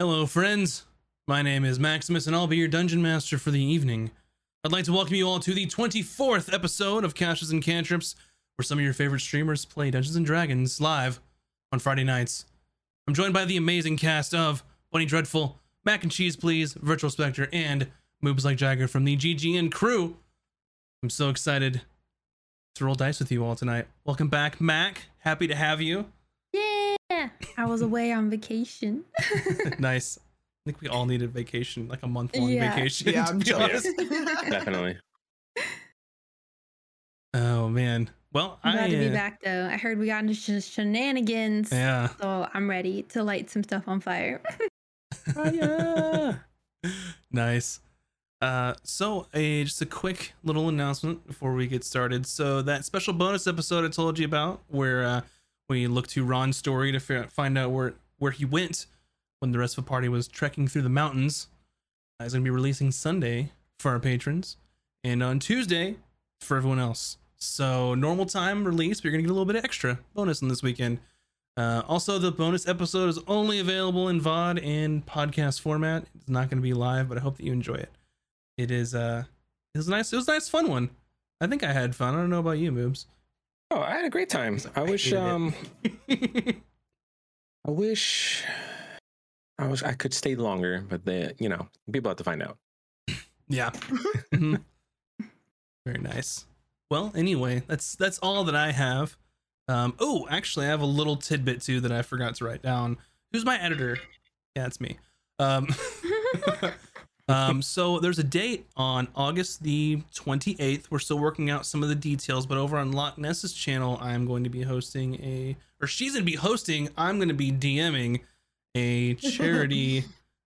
Hello, friends. My name is Maximus, and I'll be your dungeon master for the evening. I'd like to welcome you all to the 24th episode of Caches and Cantrips, where some of your favorite streamers play Dungeons and Dragons live on Friday nights. I'm joined by the amazing cast of Bunny Dreadful, Mac and Cheese Please, Virtual Spectre, and Moves Like Jagger from the GGN crew. I'm so excited to roll dice with you all tonight. Welcome back, Mac. Happy to have you. Yeah, I was away on vacation. nice. I think we all needed vacation, like a month long Yeah. vacation. Yeah, I'm be jealous. honest. Definitely. Oh man. Well, I'm glad I to be uh, back though. I heard we got into sh- shenanigans, Yeah. so I'm ready to light some stuff on fire. Fire. nice. Uh, so a just a quick little announcement before we get started. So that special bonus episode I told you about, where uh, we look to Ron's story to find out where where he went when the rest of the party was trekking through the mountains, is going to be releasing Sunday for our patrons, and on Tuesday for everyone else. So normal time release, but you're gonna get a little bit of extra bonus on this weekend. Uh, also, the bonus episode is only available in VOD and podcast format. It's not going to be live, but I hope that you enjoy it. It is uh, it was nice. It was a nice, fun one. I think I had fun. I don't know about you, Moobs. Oh, I had a great time. I wish hated um I wish I wish I could stay longer, but the you know, people have to find out. yeah. Mhm. Very nice. Well, anyway, that's that's all that I have. Um, oh, actually, I have a little tidbit too that I forgot to write down. Who's my editor? Yeah, it's me. Um, um, so there's a date on August the 28th. We're still working out some of the details, but over on Loch Ness's channel, I'm going to be hosting a, or she's going to be hosting. I'm going to be DMing a charity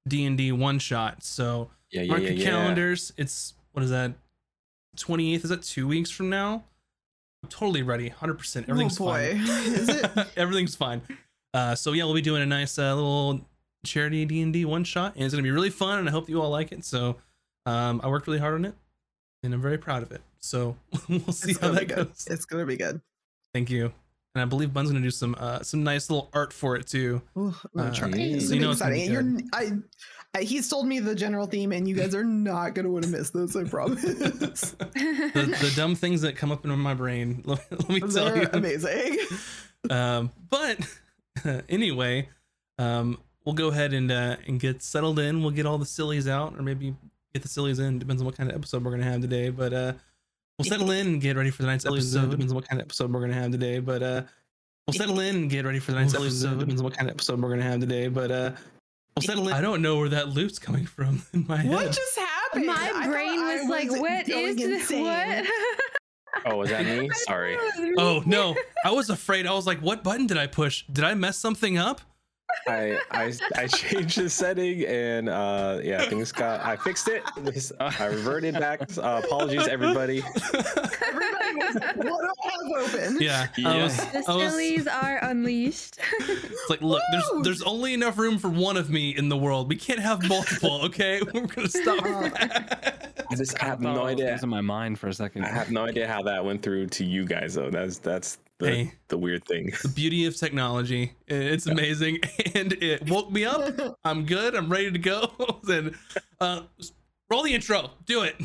D and D one shot. So Yeah, yeah, mark your yeah. calendars. It's what is that? 28th. Is that two weeks from now? I'm totally ready. 100. percent Everything's oh boy, fine. is it? Everything's fine. Uh, so yeah, we'll be doing a nice uh, little charity D and D one shot, and it's gonna be really fun, and I hope you all like it. So um, I worked really hard on it, and I'm very proud of it. So we'll see It's how that be good. goes. It's gonna be good. Thank you. And I believe Bun's gonna do some uh, some nice little art for it too. Ooh, I'm gonna Uh, so you know be gonna be exciting. You're, I, I, he's told me the general theme, and you guys are not gonna want to miss this. I promise. The, the dumb things that come up in my brain. Let, let me tell They're you. amazing. um, but anyway, um, we'll go ahead and uh, and get settled in. We'll get all the sillies out, or maybe get the sillies in. Depends on what kind of episode we're gonna have today. But uh, we'll settle in and get ready for the night's episode. Depends on what kind of episode we're gonna have today. But uh, we'll settle in and get ready for the night's episode. Depends on what kind of episode we're gonna have today. But uh, we'll settle in. I don't know where that loot's coming from in my What head. just happened? My I brain thought I was like, "What going is this? insane. What?" Oh, was that me? Sorry. Oh no! I was afraid. I was like, "What button did I push? Did I mess something up?" I I I changed the setting and uh yeah, things got I fixed it. I reverted back. Uh, apologies everybody. Everybody was, what do I open? Yeah, I Yeah. was. the I was sillies are unleashed. It's like, look, there's Woo! there's only enough room for one of me in the world. We can't have multiple, okay? We're gonna stop. Uh, that. I just have I thought I no was idea. losing my mind for a second. I have no idea how that went through to you guys though. That's that's the Hey. the weird thing. the beauty of technology, i- it's amazing, and it woke me up. I'm good. I'm ready to go. and uh, roll the intro. Do it.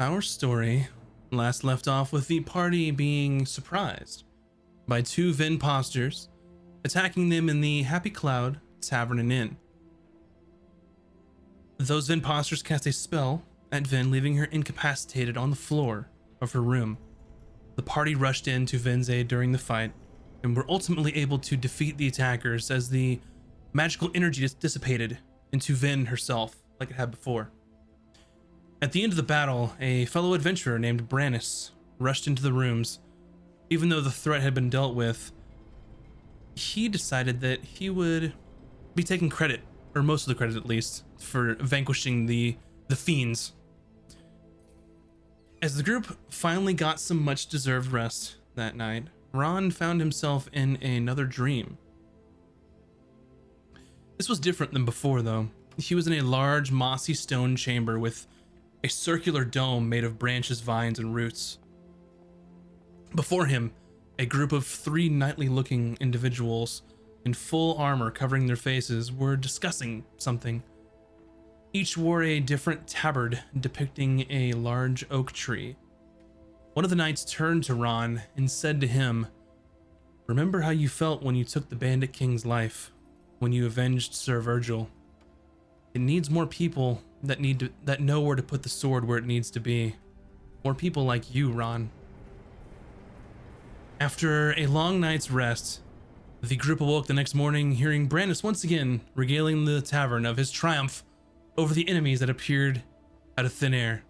Our story last left off with the party being surprised by two Vinposters attacking them in the Happy Cloud Tavern and Inn. Those Vinposters cast a spell at Vin, leaving her incapacitated on the floor of her room. The party rushed in to Vin's aid during the fight and were ultimately able to defeat the attackers as the magical energy dis- dissipated into Vin herself, like it had before. At the end of the battle, a fellow adventurer named Brannis rushed into the rooms. Even though the threat had been dealt with, he decided that he would be taking credit or most of the credit at least, for vanquishing the the fiends. As the group finally got some much deserved rest that night, Ron found himself in another dream. This was different than before, though. He was in a large, mossy stone chamber with a circular dome made of branches, vines, and roots. Before him, a group of three knightly looking individuals in full armor covering their faces were discussing something. Each wore a different tabard depicting a large oak tree. One of the knights turned to Ron and said to him, Remember how you felt when you took the Bandit King's life, when you avenged Sir Virgil. It needs more people that need to, that know where to put the sword where it needs to be. More people like you, Ron. After a long night's rest, the group awoke the next morning hearing Brandis once again regaling the tavern of his triumph over the enemies that appeared out of thin air.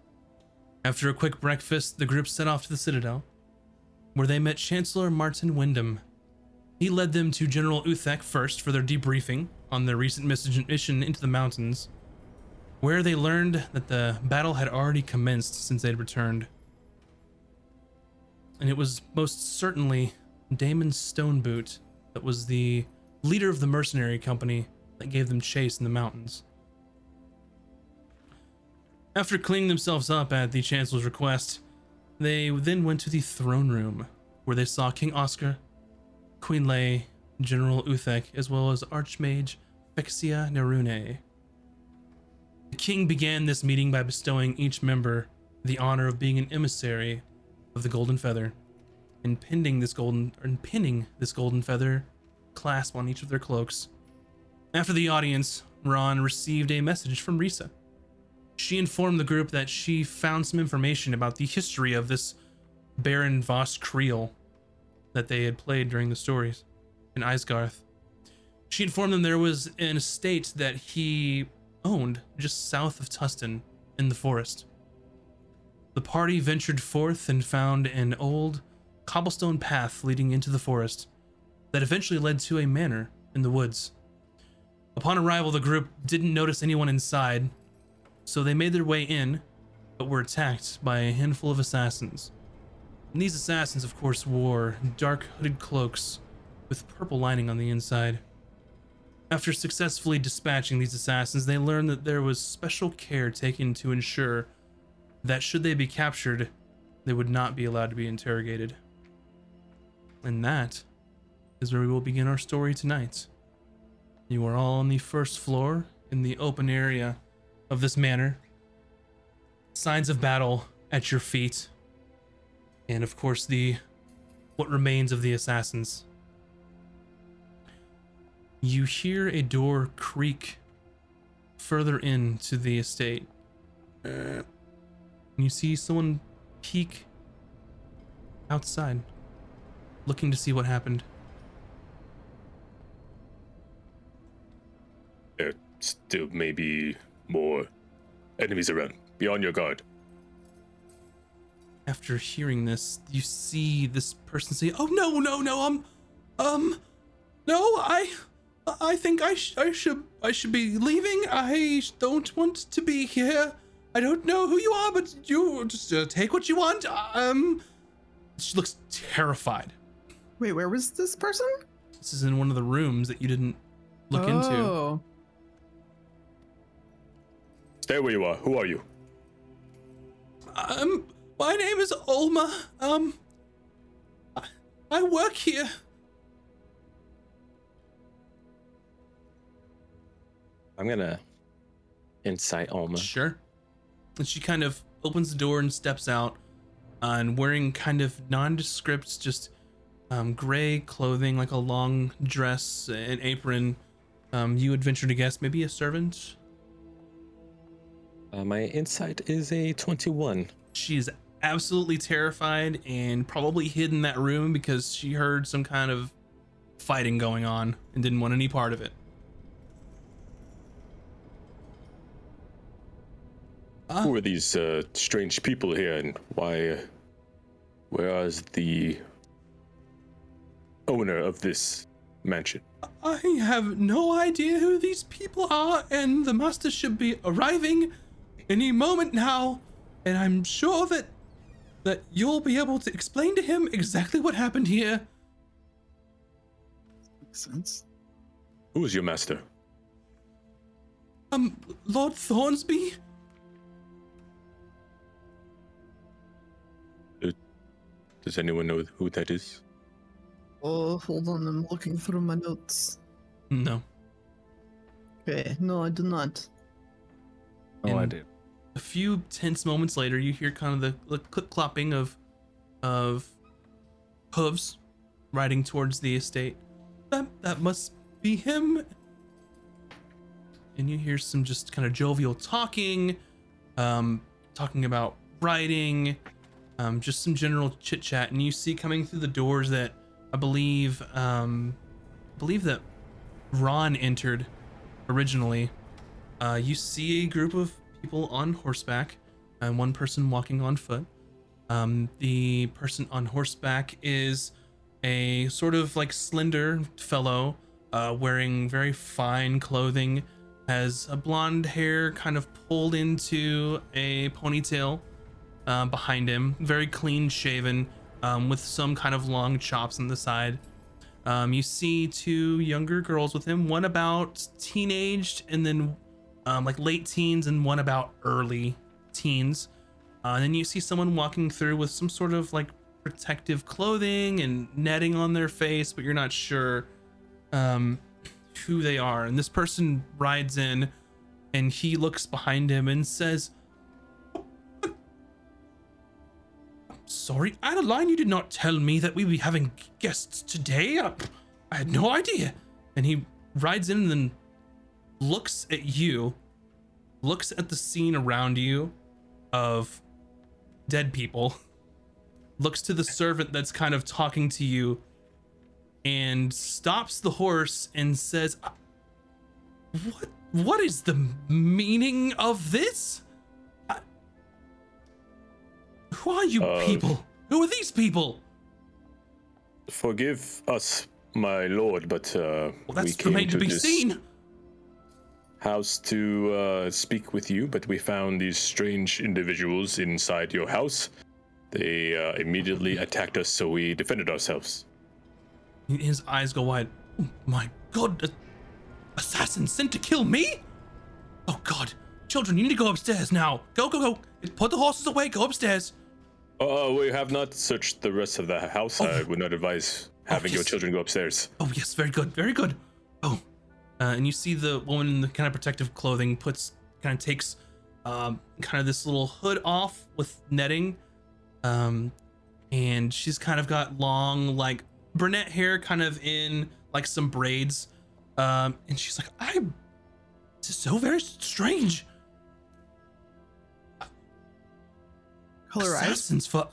After a quick breakfast, the group set off to the Citadel, where they met Chancellor Martin Wyndham. He led them to General Uthek first for their debriefing on their recent mission into the mountains, where they learned that the battle had already commenced since they'd returned. And it was most certainly Damon Stoneboot that was the leader of the mercenary company that gave them chase in the mountains. After cleaning themselves up at the Chancellor's request, they then went to the throne room, where they saw King Oscar, Queen Lay, General Uthek, as well as Archmage Fexia Nerune. The king began this meeting by bestowing each member the honor of being an emissary of the Golden Feather, and pinning this golden and pinning this golden feather clasp on each of their cloaks. After the audience, Ron received a message from Risa. She informed the group that she found some information about the history of this Baron Voss Creel that they had played during the stories in Isgarth. She informed them there was an estate that he owned just south of Tustin in the forest. The party ventured forth and found an old cobblestone path leading into the forest that eventually led to a manor in the woods. Upon arrival, the group didn't notice anyone inside, so they made their way in, but were attacked by a handful of assassins. And these assassins, of course, wore dark hooded cloaks with purple lining on the inside. After successfully dispatching these assassins, they learned that there was special care taken to ensure that should they be captured, they would not be allowed to be interrogated. And that is where we will begin our story tonight. You are all on the first floor in the open area of this manor. Signs of battle at your feet. And of course the what remains of the assassins. You hear a door creak further into the estate. And you see someone peek outside, looking to see what happened. There still may be more enemies around. Be on your guard. After hearing this, you see this person say, "Oh no, no, no! Um, um, no! I, I think I, sh- I should, I should be leaving. I don't want to be here. I don't know who you are, but you just uh, take what you want. Um." She looks terrified. Wait, where was this person? This is in one of the rooms that you didn't look into. Oh. Stay where you are. Who are you? Um, my name is Olma. Um, I, I work here. I'm gonna insight Alma. Sure. And she kind of opens the door and steps out, uh, and wearing kind of nondescript, just um, gray clothing, like a long dress, an apron. Um, you would venture to guess maybe a servant. Uh, my insight is a 21. She is absolutely terrified and probably hid in that room because she heard some kind of fighting going on and didn't want any part of it. Ah. Who are these uh, strange people here, and why? Uh, where is the owner of this mansion? I have no idea who these people are, and the master should be arriving any moment now. And I'm sure that that you'll be able to explain to him exactly what happened here. Makes sense. Who is your master? Um, Lord Thornsby. Does anyone know who that is? Oh, hold on. I'm looking through my notes. No. Okay. No, I do not. No And- idea. A few tense moments later, you hear kind of the, the clip clopping of of hooves riding towards the estate. That that must be him. And you hear some just kind of jovial talking, um, talking about writing, um, just some general chit chat. And you see coming through the doors that I believe, um, believe that Ron entered originally. Uh, you see a group of people on horseback and one person walking on foot. Um, the person on horseback is a sort of like slender fellow, uh, wearing very fine clothing, has a blonde hair kind of pulled into a ponytail uh, behind him, very clean shaven, um, with some kind of long chops on the side. Um, you see two younger girls with him, one about teenaged and then um, like late teens and one about early teens. Uh, and then you see someone walking through with some sort of like protective clothing and netting on their face, but you're not sure um, who they are. And this person rides in and he looks behind him and says, Sorry, Adeline, you did not tell me that we would be having guests today. I, I had no idea. And he rides in and then looks at you, looks at the scene around you of dead people, looks to the servant that's kind of talking to you, and stops the horse and says, "Uh, "What? What is the meaning of this? Who are you Uh, people? Who are these people?" Forgive us, my lord, but uh, Well, we came remained to be this seen. house to uh, speak with you, but we found these strange individuals inside your house. They uh, immediately attacked us, so we defended ourselves. His eyes go wide. Oh my god, a- assassin sent to kill me? Oh god, children, you need to go upstairs now. Go, go, go. Put the horses away. Go upstairs. Uh, we have not searched the rest of the house. I would not advise having your yes. children go upstairs. Oh yes, very good, very good. Oh, uh, and you see the woman in the kind of protective clothing puts kind of takes um, kind of this little hood off with netting, um, and she's kind of got long like brunette hair, kind of in like some braids, um, and she's like, I, this is so very strange. Color eyes. Assassins for.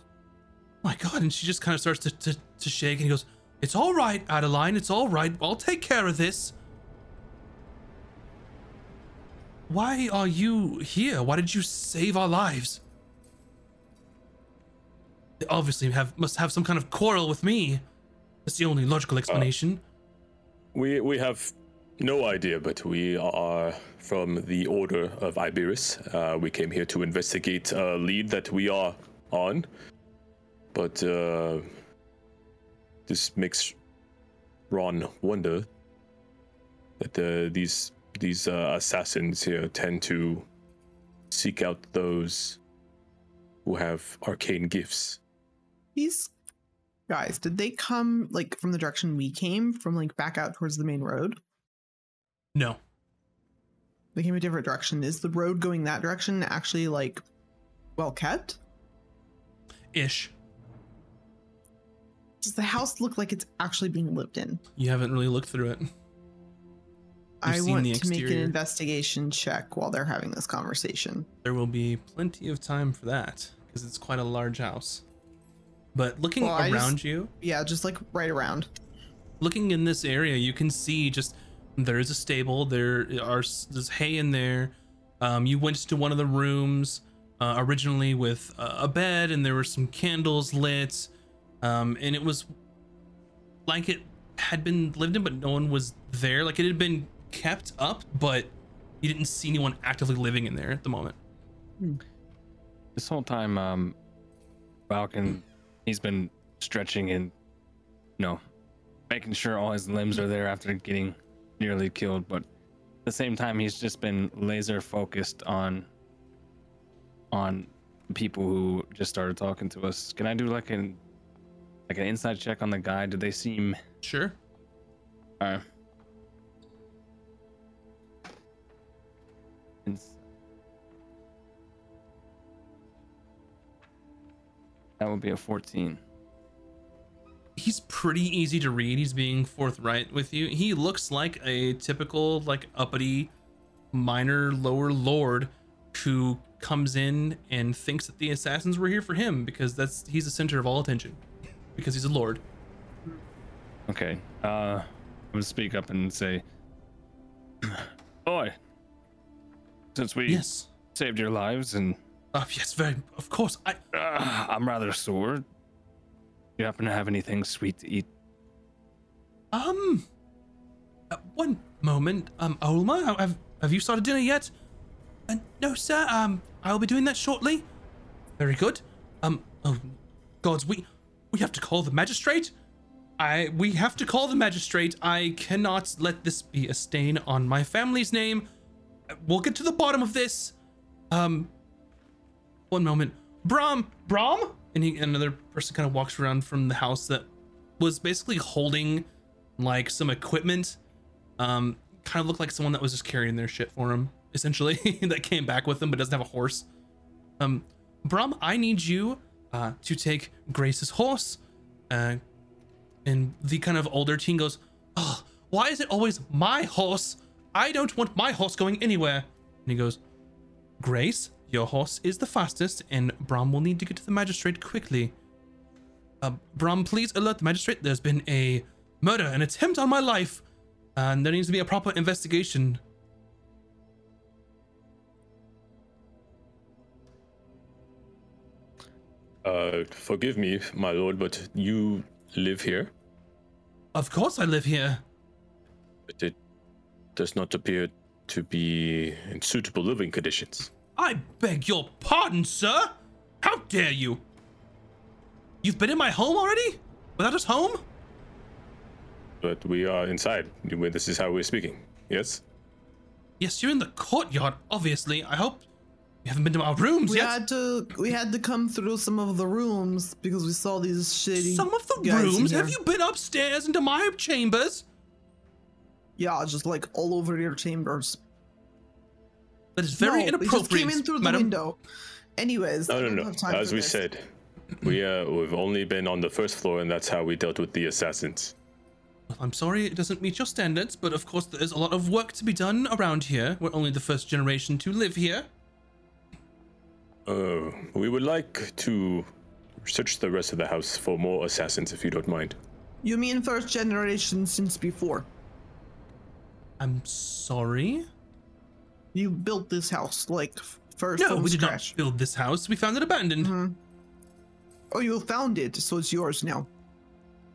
My God! And she just kind of starts to, to to shake, and he goes, "It's all right, Adeline. It's all right. I'll take care of this." Why are you here? Why did you save our lives? They obviously have must have some kind of quarrel with me. That's the only logical explanation. Uh, we we have no idea, but we are from the Order of Iberis. Uh, we came here to investigate a lead that we are on, but uh, this makes Ron wonder that uh, these these uh, assassins here tend to seek out those who have arcane gifts. These guys, did they come like from the direction we came from, like back out towards the main road? No. They came a different direction. Is the road going that direction actually like well kept? Ish. Does the house look like it's actually being lived in? You haven't really looked through it. I seen want the to make an investigation check while they're having this conversation. There will be plenty of time for that because it's quite a large house. But looking Well, around just- you, Yeah, just like right around. looking in this area, you can see just there is a stable. There are there's hay in there. Um, you went to one of the rooms uh, originally with uh, a bed, and there were some candles lit, um, and it was like it had been lived in, but no one was there. Like it had been kept up, but you didn't see anyone actively living in there at the moment. This whole time, um, Falcon, he's been stretching and, you know, making sure all his limbs are there after getting nearly killed. But at the same time, he's just been laser focused on, on people who just started talking to us. Can I do like an, like an inside check on the guy? Do they seem? Sure. Uh, ins- that would be a 14. He's pretty easy to read. He's being forthright with you. He looks like a typical, like uppity minor lower lord who comes in and thinks that the assassins were here for him because that's he's the center of all attention because he's a lord. Okay. Uh, I'm gonna speak up and say, "Boy, since we Yes. saved your lives and Uh, yes, very. Of course. I. uh, I'm rather sore, you happen to have anything sweet to eat?" Um. Uh, one moment. Um, Olma, have have you started dinner yet? Uh, no, sir. Um, I'll be doing that shortly. Very good. Um. Oh, gods, we we have to call the magistrate. I we have to call the magistrate. I cannot let this be a stain on my family's name. Uh, We'll get to the bottom of this. Um. One moment, Brom, Brom, and he another person kind of walks around from the house that was basically holding like some equipment. Um, kind of looked like someone that was just carrying their shit for him, essentially, that came back with them but doesn't have a horse. Um, Brom, I need you uh, to take Grace's horse. Uh, and the kind of older teen goes, Oh, why is it always my horse? I don't want my horse going anywhere. And he goes, Grace, your horse is the fastest, and Brom will need to get to the magistrate quickly. Uh, Brom, please alert the magistrate. There's been a murder, an attempt on my life, and there needs to be a proper investigation. Uh, forgive me, my lord, but you live here. Of course, I live here. But it does not appear to be in suitable living conditions. I beg your pardon, sir. How dare you? You've been in my home already? Without us home? But we are inside. This is how we're speaking. Yes. Yes, you're in the courtyard, obviously. I hope you haven't been to our rooms We yet. had to we had to come through some of the rooms because we saw these shitty. Some of the guys rooms? Have you been upstairs into my chambers? Yeah, just like all over your chambers. That is very no, inappropriate, We just came in through the madam. window. Anyways, No, I no, don't no. have time As for we this. said, we uh, we've only been on the first floor, and that's how we dealt with the assassins. I'm sorry it doesn't meet your standards, but of course there's a lot of work to be done around here. We're only the first generation to live here. Uh, we would like to search the rest of the house for more assassins, if you don't mind. You mean first generation since before? I'm sorry? You built this house like first No, we did scratch. not build this house. We found it abandoned. Mhm. Oh, you found it, so it's yours now.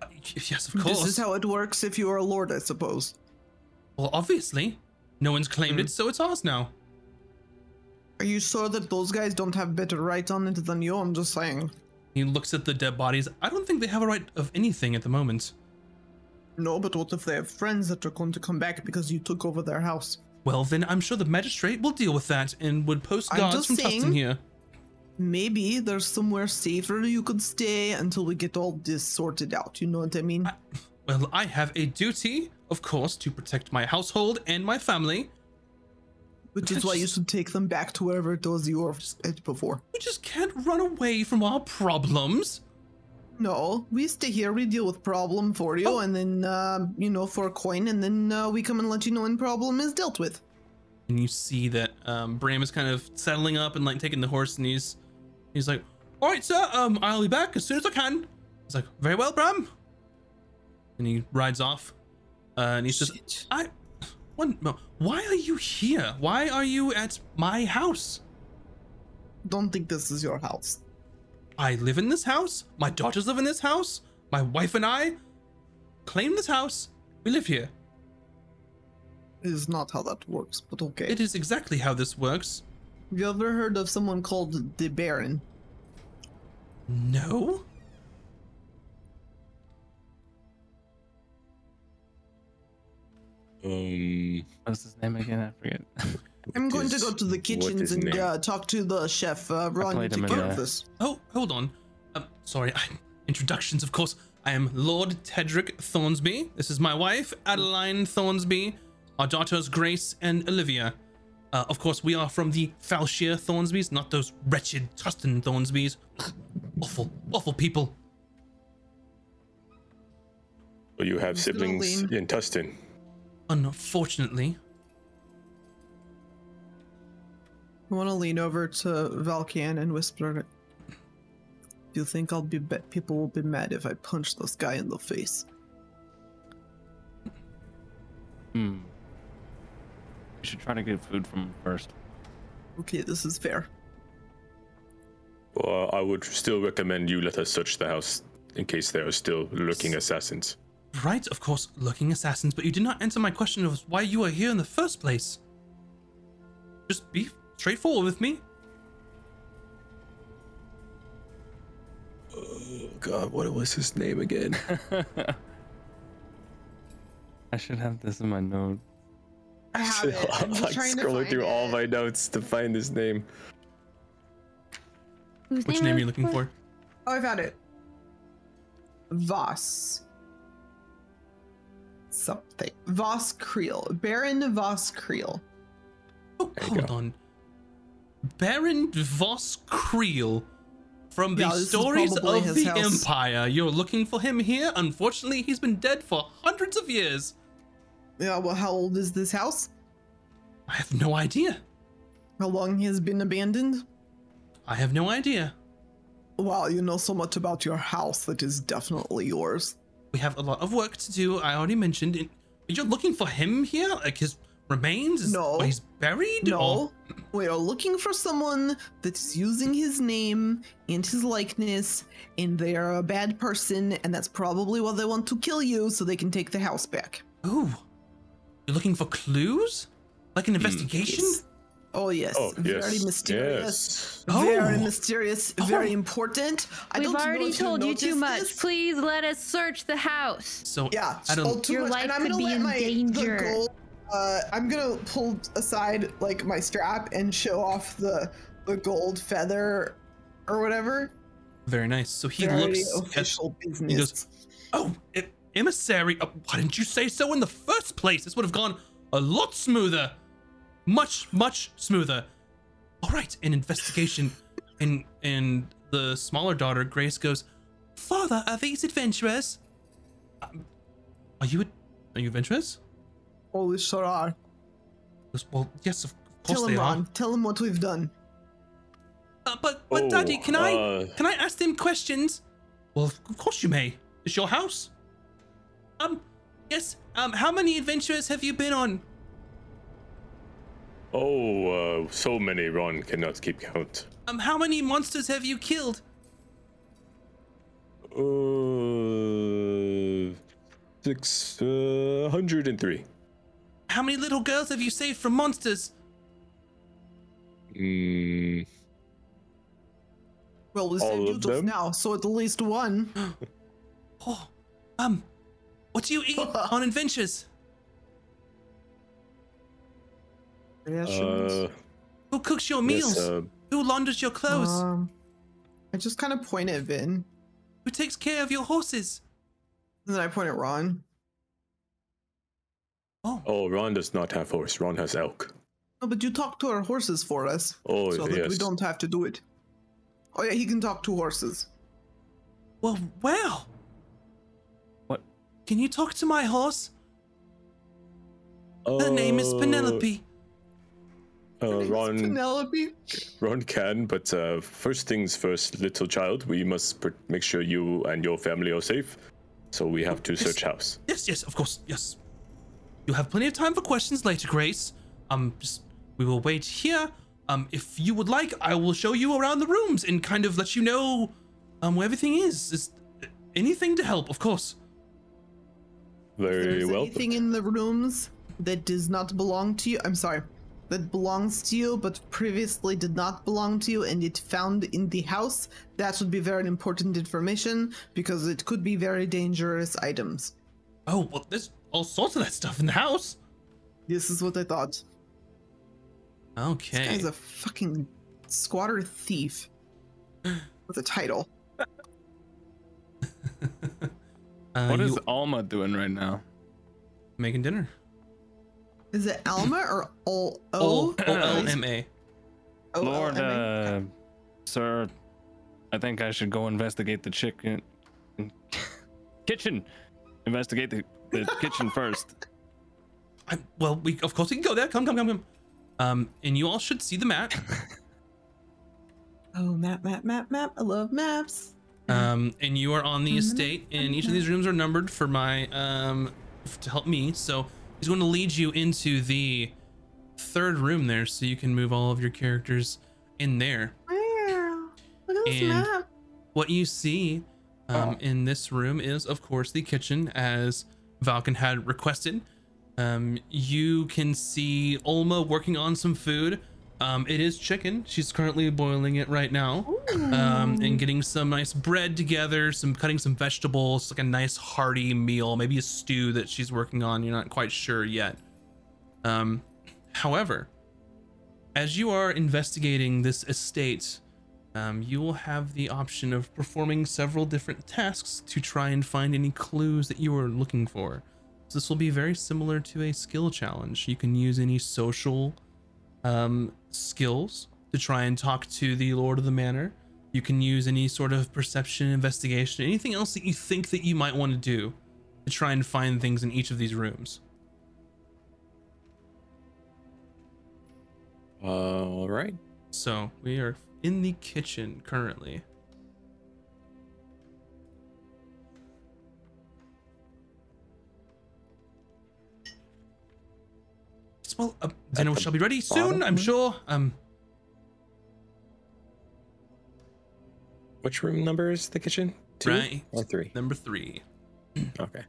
Uh, Yes, of course. This is how it works if you are a lord, I suppose. Well, obviously. No one's claimed Hmm. it, so it's ours now. Are you sure that those guys don't have better rights on it than you? I'm just saying. He looks at the dead bodies. I don't think they have a right of anything at the moment. No, but what if they have friends that are going to come back because you took over their house? Well, then I'm sure the magistrate will deal with that and would post I'm guards from Tustin saying- here. Maybe there's somewhere safer you could stay until we get all this sorted out. You know what I mean? Well, I have a duty, of course, to protect my household and my family. Which is why you should take them back to wherever it was you were before. We just can't run away from our problems. No, we stay here, we deal with problem for you, Oh. and then, uh, you know, for a coin, and then uh, we come and let you know when problem is dealt with. And you see that um, Bram is kind of settling up and like taking the horse, and he's he's like, "All right, sir. Um, I'll be back as soon as I can." He's like, "Very well, Bram." And he rides off. Uh, and he says, Shit. "I, one, why are you here? Why are you at my house? Don't think this is your house. I live in this house. My daughters live in this house. My wife and I. claim this house. We live here. It is not how that works, but okay. It is exactly how this works. Have you ever heard of someone called the Baron? No? Um, What's his name again? I forget. I'm going to go to the kitchens and uh, talk to the chef. Uh, Ron, you played take care of the- this. Oh, hold on. Um, sorry, I, introductions, of course. I am Lord Tedric Thornsby. This is my wife, Adeline Thornsby. Our daughters, Grace and Olivia. Uh, of course, we are from the Falshire Thornsbys, not those wretched Tustin Thornsbys. awful, awful people. well, you have Just gonna siblings in Tustin. Unfortunately. I want to lean over to Valkan and whisper, "Do you think I'll be, be people will be mad if I punch this guy in the face?" Hmm. We should try to get food from him first. Okay, this is fair. Well, I would still recommend you let us search the house in case there are still lurking assassins. Right, of course, lurking assassins, but you did not answer my question of why you are here in the first place. Just be straightforward with me. Oh God, what was his name again? I should have this in my note. I have it. I'm I'm just like to scrolling find through all my notes to find his name. Whose Which name are you looking for? Oh, I found it. Voss. Something. Voss Creel. Baron Voss Creel. Oh, There you hold go. on. Baron Voss Creel. From the Yeah, stories of the house. Empire. You're looking for him here? Unfortunately, he's been dead for hundreds of years. Yeah, well, how old is this house? I have no idea. How long he has been abandoned? I have no idea. Wow, you know so much about your house that is definitely yours. We have a lot of work to do. I already mentioned. You're looking for him here? Like his remains? Is No. where he's buried? No, Or- we are looking for someone that is using his name and his likeness, and they are a bad person, and that's probably why they want to kill you so they can take the house back. Ooh. You're looking for clues? Like an hmm. investigation? Yes. Oh yes, Oh, very yes. mysterious. Yes. Very Oh. mysterious, oh. very Oh. important. I We've don't already if told you too much. this. Please let us search the house. So Yeah, I don't oh, Your life and could be in my danger. the gold. Uh, I'm gonna pull aside like my strap and show off the the gold feather or whatever. very nice. So he very looks at business. he goes, Oh, e- emissary. Uh, why didn't you say so in the first place? This would have gone a lot smoother. Much, much smoother. All right, an investigation. and and the smaller daughter, Grace, goes, Father, are these adventurers? Um, are you are you adventurers? Oh, we sure well, yes, of course Tell they him, are. Ron. Tell him what we've done. Uh, but but Oh, Daddy, can I uh, can I ask them questions? Well, of course you may. It's your house. Um, yes. Um, how many adventures have you been on? Oh, uh, so many Ron cannot keep count. Um, how many monsters have you killed? Uh, six, uh, hundred and three. How many little girls have you saved from monsters? Mm, Well, we All saved you of just them? now, so at least one. Oh, um, what do you eat on adventures? Uh, Who cooks your meals? yes, uh, Who launders your clothes? Um, I just kind of point at Vin, Who takes care of your horses? and then I point at Ron. Oh, oh, Ron does not have horse. Ron has elk. No, but you talk to our horses for us, Oh, so that we don't have to do it. Oh yeah, he can talk to horses. well, wow. What? Can you talk to my horse? Her name is Uh, Penelope. Uh, Ron, Penelope. Ron can, but uh, first things first, little child. We must pr- make sure you and your family are safe. So we have to Yes. search house. Yes, yes, of course, yes. You'll have plenty of time for questions later, Grace. Um, just we will wait here. Um, if you would like, I will show you around the rooms and kind of let you know um where everything is. Is anything to help, of course. If Very there's well. anything in the rooms that does not belong to you, I'm sorry, that belongs to you but previously did not belong to you and it found in the house, that would be very important information because it could be very dangerous items. Oh, well, there's all sorts of that stuff in the house. This is what I thought. This Okay. guy's a fucking squatter thief with a title. Uh, What is you Alma doing right now? making dinner? Is it Alma or Ol O O? O L M A. O- Lord, uh, sir, I think I should go investigate the chicken kitchen. Investigate the, the kitchen first. I, well, we of course we can go there. Come, come, come, come. Um, and you all should see the map. Oh, map, map, map, map. I love maps. Um, and you are on the estate, and each of these rooms are numbered for my um f- to help me. So he's going to lead you into the third room there, so you can move all of your characters in there. Wow. Look at this And- map. What you see um, Oh. in this room is, of course, the kitchen, as Valken had requested. Um, you can see Olma working on some food. Um, it is chicken. She's currently boiling it right now, um, and getting some nice bread together. Some cutting some vegetables, like a nice hearty meal, maybe a stew that she's working on. You're not quite sure yet. Um, however, as you are investigating this estate, um, you will have the option of performing several different tasks to try and find any clues that you are looking for. So this will be very similar to a skill challenge. You can use any social um, skills to try and talk to the Lord of the Manor. You can use any sort of perception, investigation, anything else that you think that you might want to do to try and find things in each of these rooms. All right. So we are in the kitchen currently. Well, uh, dinner shall be ready soon, I'm sure. Um, Which room number is the kitchen? Two Right. or three? number three. Okay.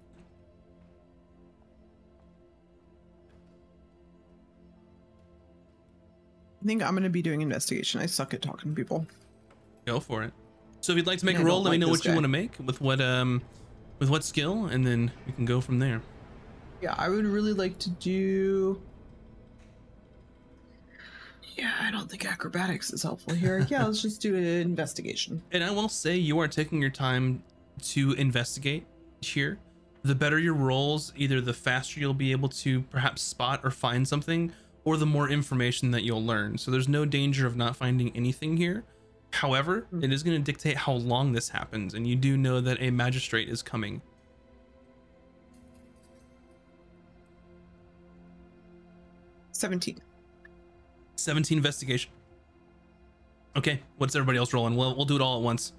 I think I'm going to be doing investigation. I suck at talking to people. Go for it. So if you'd like to make a roll, let me know what you want to make with what um with what skill, and then we can go from there. Yeah, I would really like to do. Yeah, I don't think acrobatics is helpful here. Yeah, let's just do an investigation. And I will say you are taking your time to investigate here. The better your rolls, either the faster you'll be able to perhaps spot or find something, or the more information that you'll learn. So there's no danger of not finding anything here. However, it is going to dictate how long this happens, and you do know that a magistrate is coming. Seventeen. 17 investigation. Okay, what's everybody else rolling? We'll, we'll do it all at once.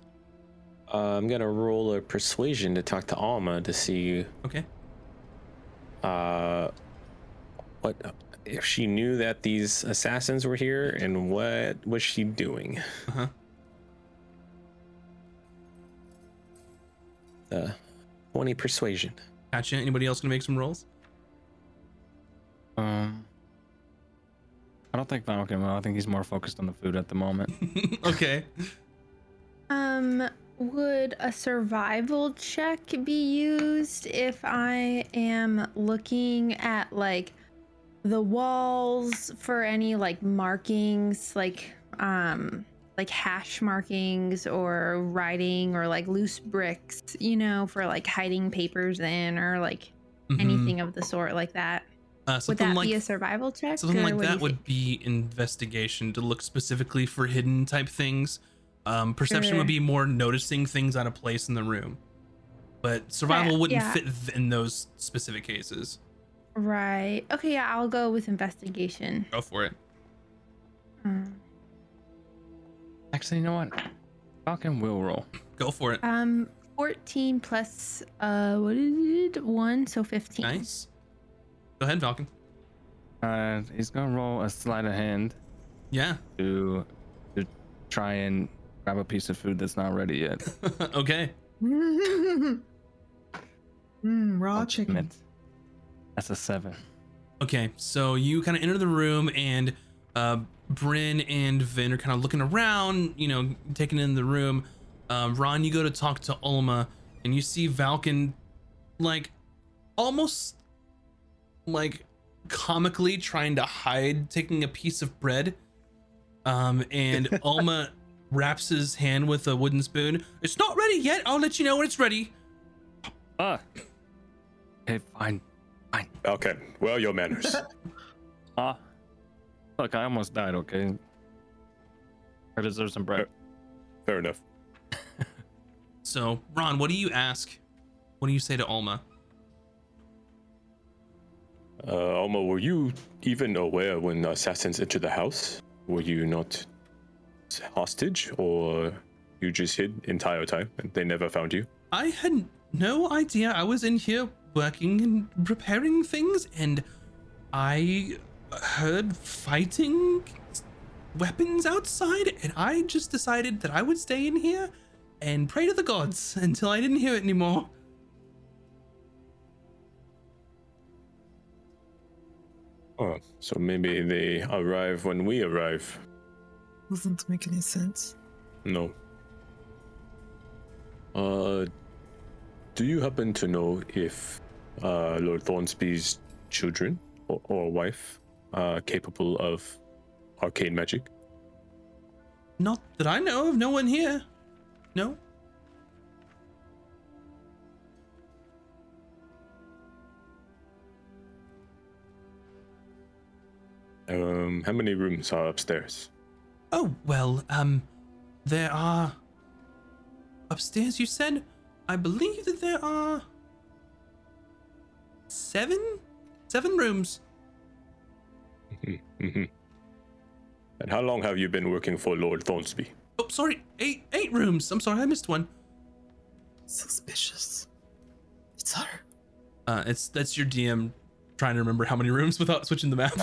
Uh, I'm gonna roll a persuasion to talk to Alma to see Okay. uh, what if she knew that these assassins were here and what was she doing. Uh-huh. Uh, 20 persuasion. Gotcha. Anybody else going to make some rolls? Um, I don't think Falcon will. I think he's more focused on the food at the moment. okay. Um, would a survival check be used if I am looking at like the walls for any like markings, like um like hash markings or writing or like loose bricks, you know, for like hiding papers in or like Mhm. anything of the sort like that. Uh, Would that like be a survival check? something like that would think? be investigation to look specifically for hidden type things. Um, perception Sure. would be more noticing things out of place in the room. But survival Yeah, wouldn't yeah. fit th- in those specific cases. Right. Okay, yeah, I'll go with investigation. Go for it. Um, Actually, you know what? Falcon will roll. Go for it. Um, 14 plus, uh, what is it? One, so 15. Nice. Go ahead, Falcon. Uh, he's gonna roll a sleight of hand Yeah. to to try and grab a piece of food that's not ready yet. okay. Mm, raw I'll chicken. That's a seven. Okay, so you kind of enter the room, and uh, Bryn and Vin are kind of looking around, you know, taking in the room. Um, Ron, you go to talk to Olma, and you see Valken, like, almost like comically trying to hide taking a piece of bread. Um, and Olma wraps his hand with a wooden spoon. It's not ready yet. I'll let you know when it's ready. Ah. Okay, fine. Okay, well, your manners. Ah. Look, I almost died, okay? I deserve some bread. Fair enough. So, Ron, what do you ask? What do you say to Olma? Uh, Olma, were you even aware when the assassins entered the house? Were you not hostage, or you just hid entire time and they never found you? I had no idea I was in here working and repairing things, and I heard fighting weapons outside, and I just decided that I would stay in here and pray to the gods until I didn't hear it anymore. Oh, so maybe they arrive when we arrive. Doesn't make any sense. No. Uh, do you happen to know if uh, Lord Thornsby's children or, or wife are capable of arcane magic? Not that I know of, no one here. No. Um, how many rooms are upstairs? Oh, well, um, there are. Upstairs, you said? I believe that there are. Seven? Seven rooms. And how long have you been working for Lord Thornsby? Oh, sorry, eight eight rooms. I'm sorry, I missed one. Suspicious. It's her. Uh, it's that's your DM trying to remember how many rooms without switching the map.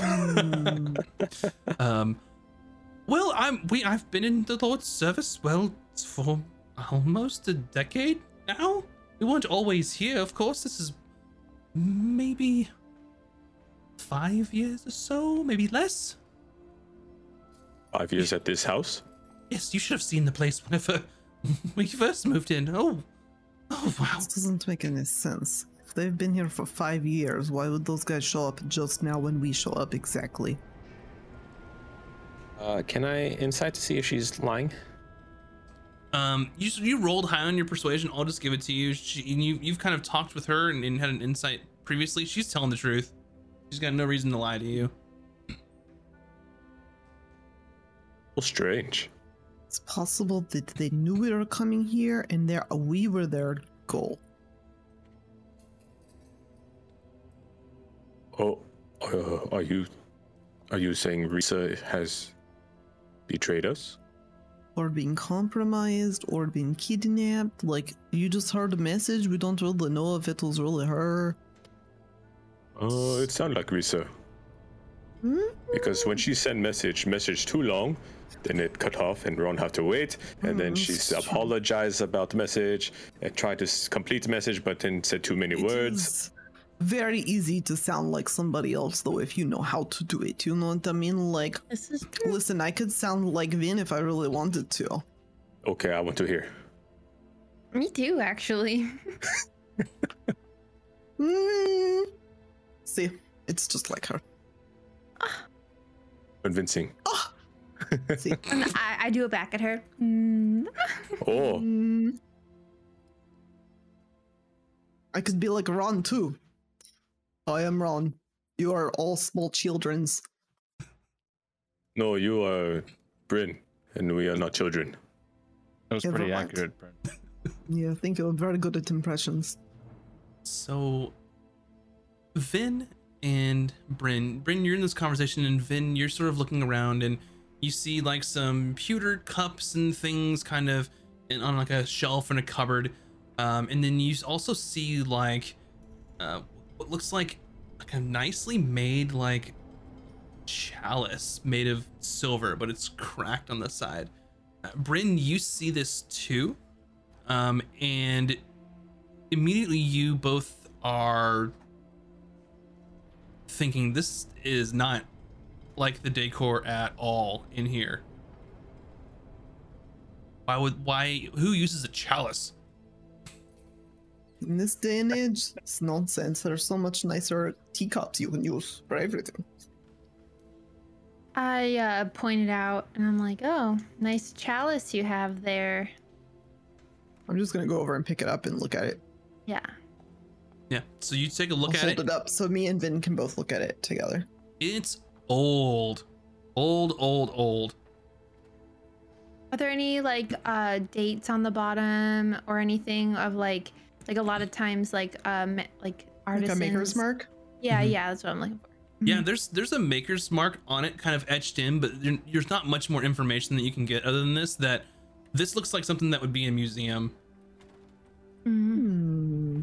um, well, I'm we I've been in the Lord's service well for almost a decade now. We weren't always here, of course. This is maybe five years or so, maybe less. Five years at this house? Yes, you should have seen the place whenever we first moved in. Oh, oh wow. This doesn't make any sense. If they've been here for five years, why would those guys show up just now when we show up exactly? Uh, can I insight to see if she's lying? Um, you you rolled high on your persuasion. I'll just give it to you. She, you you've kind of talked with her and, and had an insight previously. She's telling the truth. She's got no reason to lie to you. Well, strange. It's possible that they knew we were coming here and there we were their goal. Oh, uh, are you are you saying Risa has betrayed us? Or being compromised or being kidnapped. Like, you just heard a message. We don't really know if it was really her. Uh, it sounded like Risa. Hmm? Because when she sent message, message too long, then it cut off and Ron have to wait. And then Mm, she it's true. apologized about the message and tried to complete the message, but then said too many It words. is very easy to sound like somebody else, though, if you know how to do it. You know what I mean? Like, This is true. listen, I could sound like Vin if I really wanted to. Okay, I want to hear. Me too, actually. Hmm. See, it's just like her. Convincing. See. And I, I do it back at her. Mm. Oh, Hmm. I could be like Ron too. I am Ron. You are all small children's. no, you are Bryn, and we are not children. That was Never pretty mind. accurate, Bryn. Yeah, I think you're very good at impressions. So, Vin and Bryn, Bryn, you're in this conversation, and Vin, you're sort of looking around, and you see like some pewter cups and things kind of in, on like a shelf in a cupboard, um, and then you also see like uh, what looks like like a nicely made like chalice made of silver, but it's cracked on the side. Uh, Bryn, you see this too, um, and immediately you both are thinking this is not like the decor at all in here. Why would why who uses a chalice? In this day and age, it's nonsense. There's so much nicer teacups you can use for everything. I uh, pointed out, and I'm like, "Oh, nice chalice you have there." I'm just gonna go over and pick it up and look at it. Yeah. Yeah. So you take a look I'll at hold it. it up so me and Vin can both look at it together. It's old. Old, old, old. Are there any like uh dates on the bottom or anything of like like a lot of times like um like artisans? Like a maker's mark. Yeah, Mhm. yeah, that's what I'm looking for. Yeah, there's there's a maker's mark on it, kind of etched in, but there's not much more information that you can get other than this. That this looks like something that would be in a museum. Hmm.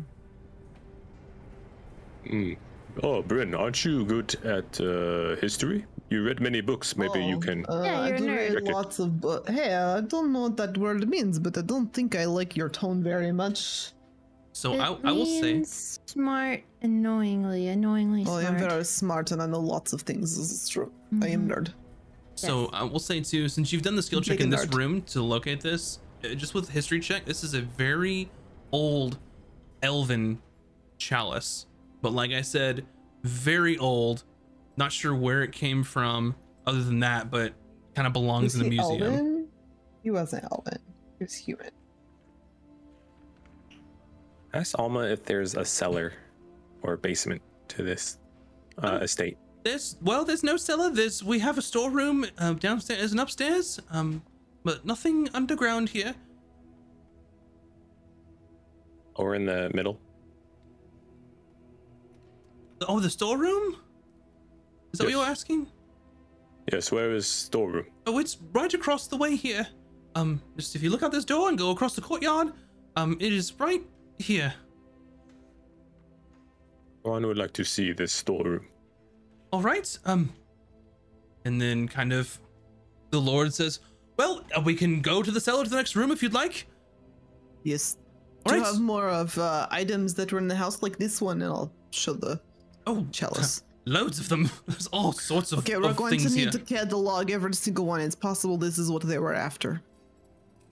Hmm. Oh, Bryn, aren't you good at uh, history? You read many books. Maybe you Oh, can. Uh, Yeah, I you're a do read lots of bu- Hey, I don't know what that word means, but I don't think I like your tone very much. So It I, I will say, smart, annoyingly, annoyingly smart. Well, I am very smart and I know lots of things. This is true. I am Mhm. nerd. so Yes. I will say too, since you've done the skill check in this nerd. room to locate this, uh, just with history check, this is a very old elven chalice. But like I said, very old. Not sure where it came from, other than that, but kind of belongs Was in the museum. Elven? He wasn't Elven. He was human. Ask Olma if there's a cellar or basement to this uh, estate. There's well, there's no cellar. There's we have a storeroom uh, downstairs and upstairs. Um, but nothing underground here. Or in the middle. Oh, the storeroom? Is that what you're asking? Yes, where is storeroom? Oh, it's right across the way here. Um, just if you look out this door and go across the courtyard, um, it is right here. One would like to see this storeroom. All right. Um, and then kind of, the Lord says, "Well, uh, we can go to the cellar to the next room if you'd like." Yes. All Do you have more of uh, items that were in the house like this one? And I'll show the Oh, chalice. loads of them. There's all sorts of, Okay, we're of going to things need here. to catalog every single one. It's possible this is what they were after.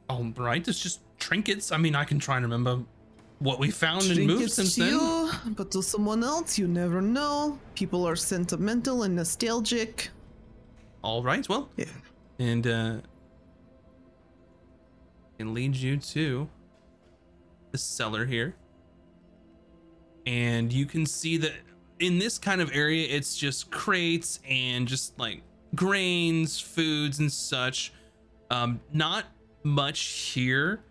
All right, it's just trinkets. I mean, I can try and remember what we found and moved Trinkets since to then. you, but to someone else, you never know. People are sentimental and nostalgic. All right, well, Yeah. and uh, can lead you to the cellar here, and you can see that in this kind of area, it's just crates and just like grains, foods, and such. Um, not much here,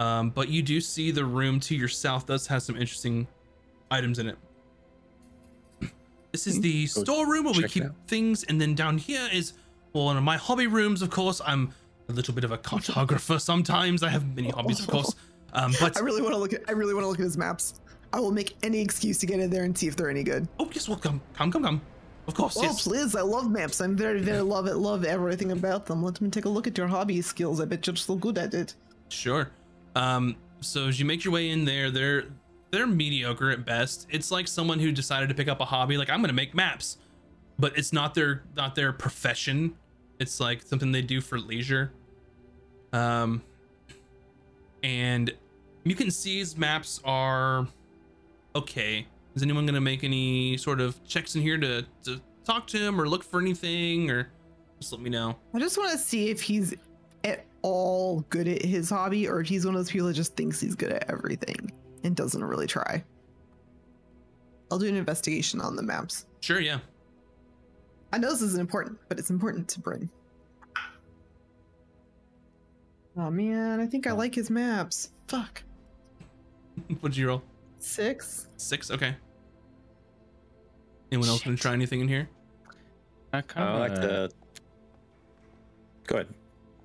um, but you do see the room to your south does have some interesting items in it. This is the Go storeroom where we keep that. things, and then down here is well, one of my hobby rooms. Of course, I'm a little bit of a cartographer. Sometimes I have many hobbies, of course. Um, but I really want to look at. I really want to look at his maps. I will make any excuse to get in there and see if they're any good. oh yes, well come, come, come, come. Of course, Oh, yes. please! I love maps. I'm very, very love it. Love everything about them. Let me take a look at your hobby skills. I bet you're so good at it. Sure. Um, so as you make your way in there, they're they're mediocre at best. It's like someone who decided to pick up a hobby, like I'm gonna make maps, but it's not their not their profession. It's like something they do for leisure. Um, and you can see his maps are okay. Is anyone gonna make any sort of checks in here to to talk to him or look for anything or just let me know? I just want to see if he's all good at his hobby, or if he's one of those people that just thinks he's good at everything and doesn't really try. I'll do an investigation on the maps. Sure, yeah. I know this isn't important, but it's important to bring. Oh man, I think I like his maps. Fuck. What'd you roll? Six. Six. Okay. Anyone else gonna try anything in here? I kind I of like the. Go ahead.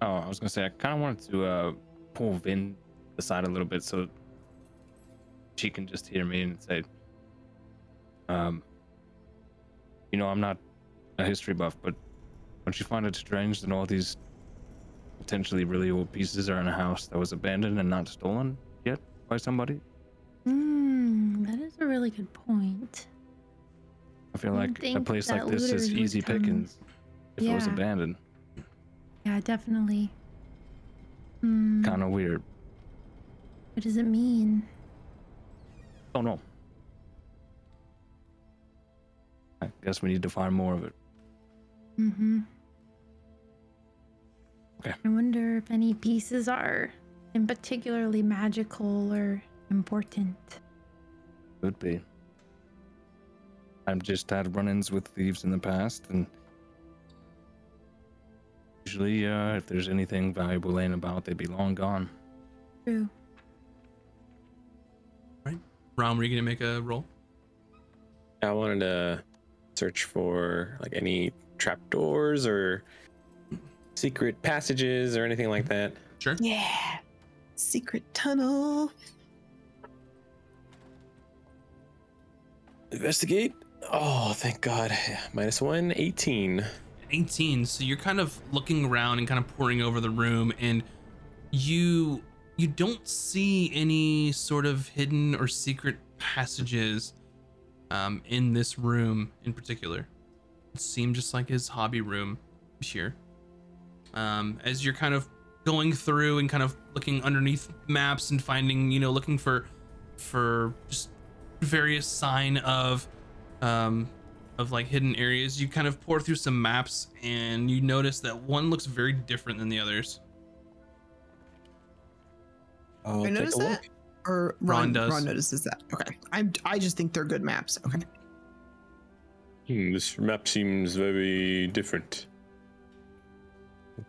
Oh, I was gonna say I kind of wanted to uh, pull Vin aside a little bit so she can just hear me and say, um, you know, I'm not a history buff, but don't you find it strange that all these potentially really old pieces are in a house that was abandoned and not stolen yet by somebody? Hmm, that is a really good point. I feel like a place like this is easy come- pickings if it was abandoned. Yeah, definitely. Hmm. Kind of weird. What does it mean? Don't know. I guess we need to find more of it. Mm-hmm. Okay. I wonder if any pieces are in particularly magical or important. Could be. I've just had run-ins with thieves in the past, and usually, uh, if there's anything valuable laying about, they'd be long gone. True. Ron, were you gonna make a roll? I wanted to search for like any trapdoors or secret passages or anything like that. Sure. Yeah. Secret tunnel. Investigate. Oh, thank God. Minus one, 18. 18 so you're kind of looking around and kind of pouring over the room and you you don't see any sort of hidden or secret passages um, in this room in particular. It seemed just like his hobby room here. Um, as you're kind of going through and kind of looking underneath maps and finding you know looking for for just various sign of um, of like hidden areas, you kind of pour through some maps and you notice that one looks very different than the others. Oh, I noticed that. Or Ron Ron, does. Ron notices that. Okay. I I just think they're good maps. Okay. Hmm, this map seems very different.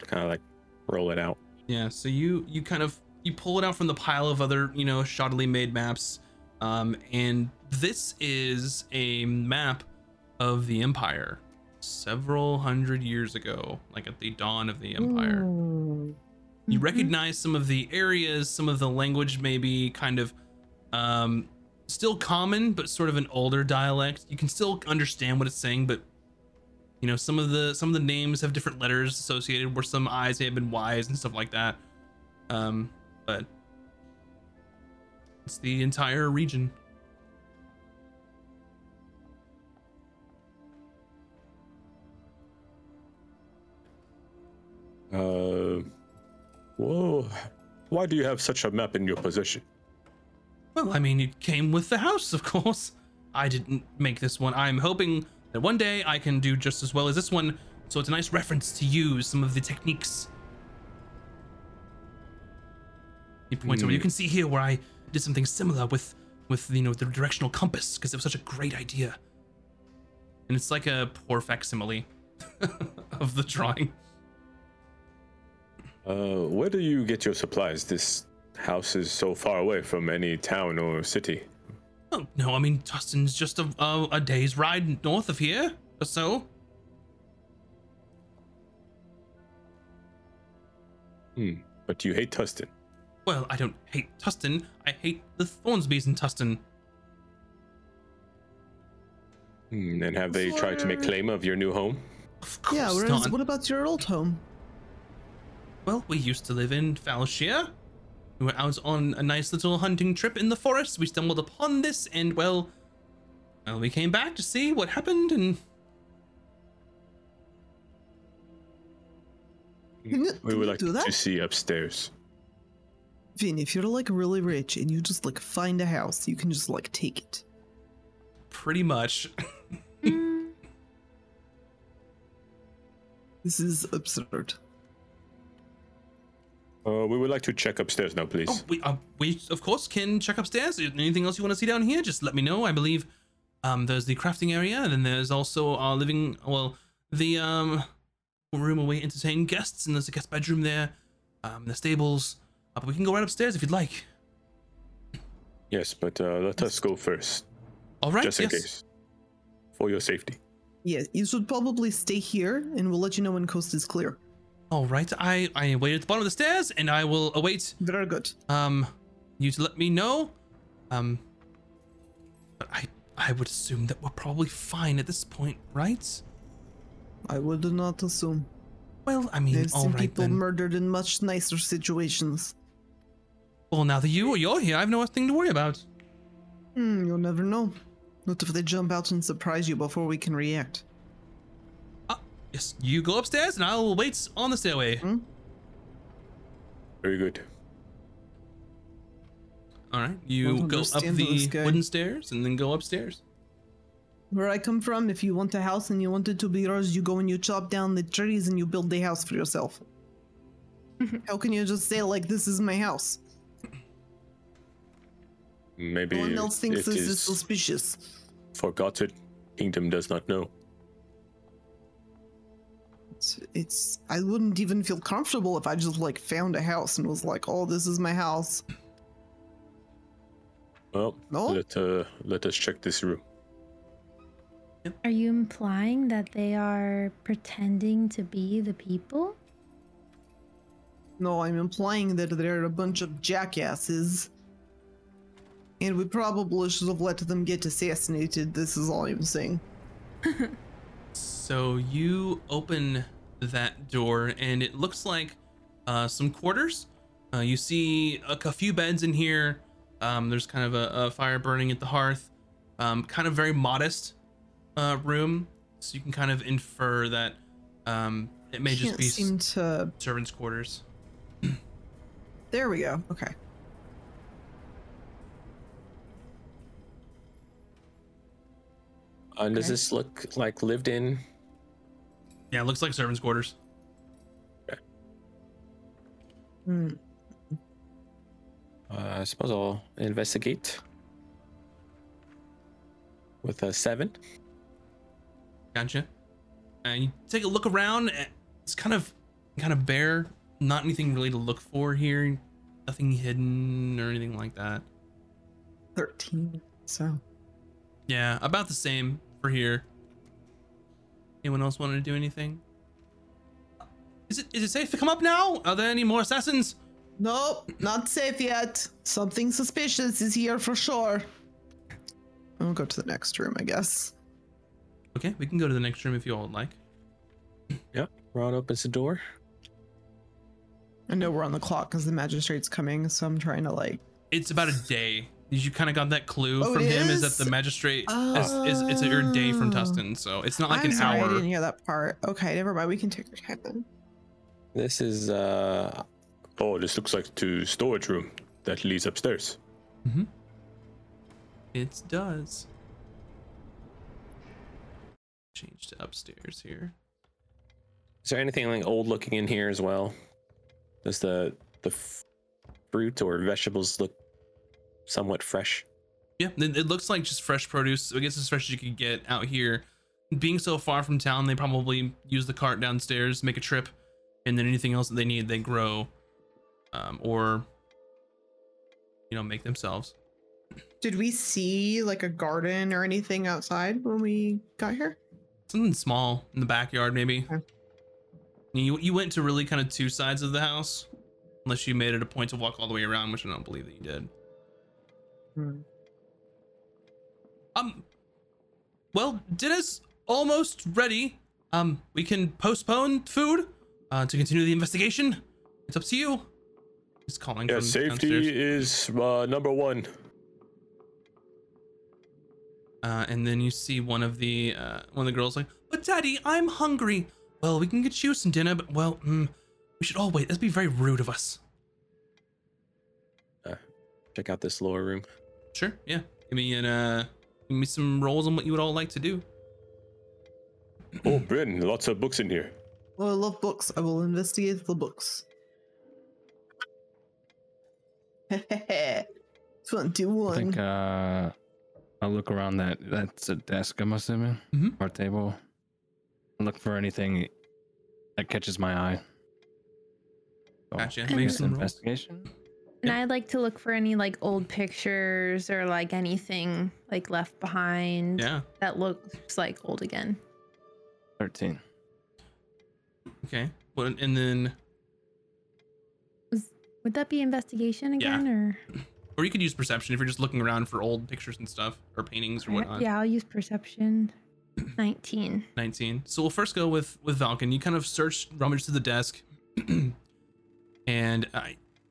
Kind of like roll it out. Yeah, so you you kind of you pull it out from the pile of other you know shoddily made maps, um, and this is a map of the Empire, several hundred years ago, like at the dawn of the Empire. You Mhm. recognize some of the areas, some of the language maybe kind of um still common, but sort of an older dialect. You can still understand what it's saying, but you know, some of the some of the names have different letters associated where some I's may have been Y's and stuff like that. Um, but it's the entire region. Uh, whoa. Why do you have such a map in your possession? Well, I mean, it came with the house, of course. I didn't make this one. I'm hoping that one day I can do just as well as this one, so it's a nice reference to use some of the techniques. He points over. You Hmm. can see here where I did something similar with, with you know, the directional compass because it was such a great idea. And it's like a poor facsimile of the drawing. Uh, where do you get your supplies? This house is so far away from any town or city. Oh no, I mean Tustin's just a, a a day's ride north of here or so. Hmm. But you hate Tustin. Well, I don't hate Tustin. I hate the Thornsbys in Tustin. Hmm. And have they tried to make claim of your new home? Of course Yeah. Whereas, not. what about your old home? Well, we used to live in Falshire. We were out on a nice little hunting trip in the forest. We stumbled upon this, and well, well, we came back to see what happened, and Can you, We would like do that? to see upstairs. Vin, if you're like really rich and you just like find a house, you can just like take it. pretty much. Mm, This is absurd. Uh, we would like to check upstairs now, please. Oh, we, uh, we of course can check upstairs. Anything else you want to see down here? Just let me know. I believe um, there's the crafting area, and then there's also our living. Well, the um, room where we entertain guests, and there's a guest bedroom there. Um, the stables. Uh, but we can go right upstairs if you'd like. Yes, but uh, let us go first, All right. just in yes. case, for your safety. Yeah, you should probably stay here, and we'll let you know when coast is clear. All right. I I wait at the bottom of the stairs, and I will await Very good. um you to let me know. Um. But I I would assume that we're probably fine at this point, right? I would not assume. Well, I mean, I've all seen right people then. murdered in much nicer situations. well, now that you you're here, I have no other thing to worry about. Hmm, you'll never know. What if they jump out and surprise you before we can react? Yes, you go upstairs and I will wait on the stairway. Hmm? Very good. All right, you go up the wooden stairs and then go upstairs. Where I come from, if you want a house and you want it to be yours, you go and you chop down the trees and you build the house for yourself. How can you just say like this is my house? Maybe No one else thinks it this is is suspicious. forgotten. Kingdom does not know. It's, it's I wouldn't even feel comfortable if I just like found a house and was like, "Oh, this is my house." Well, No? let uh, let us check this room. Are you implying that they are pretending to be the people? No, I'm implying that they're a bunch of jackasses. And we probably should have let them get assassinated. This is all I'm saying. So you open that door, and it looks like uh, some quarters. Uh, you see a, a few beds in here. Um, there's kind of a, a fire burning at the hearth. Um, kind of very modest uh, room, so you can kind of infer that um, it may just Can't be s- seem to. servants' quarters. There we go. Okay. And does this look like lived in? Yeah, it looks like servants' quarters. Hmm. Uh, I suppose I'll investigate. With a seven. Gotcha. And you take a look around. It's kind of kind of bare. Not anything really to look for here. Nothing hidden or anything like that. 13. So. Yeah, about the same for here. Anyone else want to do anything? Is it is it safe to come up now? Are there any more assassins? Nope, not safe yet. Something suspicious is here for sure. I'll go to the next room, I guess. Okay, we can go to the next room if you all would like. Yep, Ron opens the door. I know we're on the clock because the magistrate's coming, so I'm trying to like. It's about a day. You kind of got that clue Oh, from him is is? that the magistrate is, is it's a your day from Oh. Tustin, so it's not like I'm an sorry, I didn't hear that part. Okay, never mind. We can take our time then. This is uh oh, this looks like to storage room that leads upstairs. Mm-hmm. It does. Change to upstairs here. Is there anything like old looking in here as well? Does the the f- fruit or vegetables look somewhat fresh? Yeah, it, it looks like just fresh produce. I guess as fresh as you could get out here. Being so far from town, they probably use the cart downstairs, make a trip, and then anything else that they need, they grow, um, or you know, make themselves. Did we see like a garden or anything outside when we got here? Something small in the backyard, maybe. Okay. You you went to really kind of two sides of the house, unless you made it a point to walk all the way around, which I don't believe that you did. Hmm. Um. Well, dinner's almost ready. Um, we can postpone food uh, to continue the investigation. It's up to you. He's calling Yeah, from safety downstairs. is uh, number one. Uh, and then you see one of the uh, one of the girls like, "But Daddy, I'm hungry." Well, we can get you some dinner, but well, mm, we should all wait. That'd be very rude of us. Check out this lower room. Sure, yeah. Give me an uh, give me some rolls on what you would all like to do. Oh, Bryn, lots of books in here. Well, I love books. I will investigate the books. I 21. think uh, I'll look around that. That's a desk, I'm assuming, Mhm. or table. Look for anything that catches my eye. So, Gotcha. I Make guess some rolls. investigation. And I'd like to look for any like old pictures or like anything like left behind Yeah. that looks like old again. Thirteen. Okay. Well, and then Would that be investigation Yeah. again or or you could use perception if you're just looking around for old pictures and stuff or paintings or whatnot. Yeah, I'll use perception. 19. 19. So we'll first go with with Valken. You kind of search, rummage through the desk, and uh,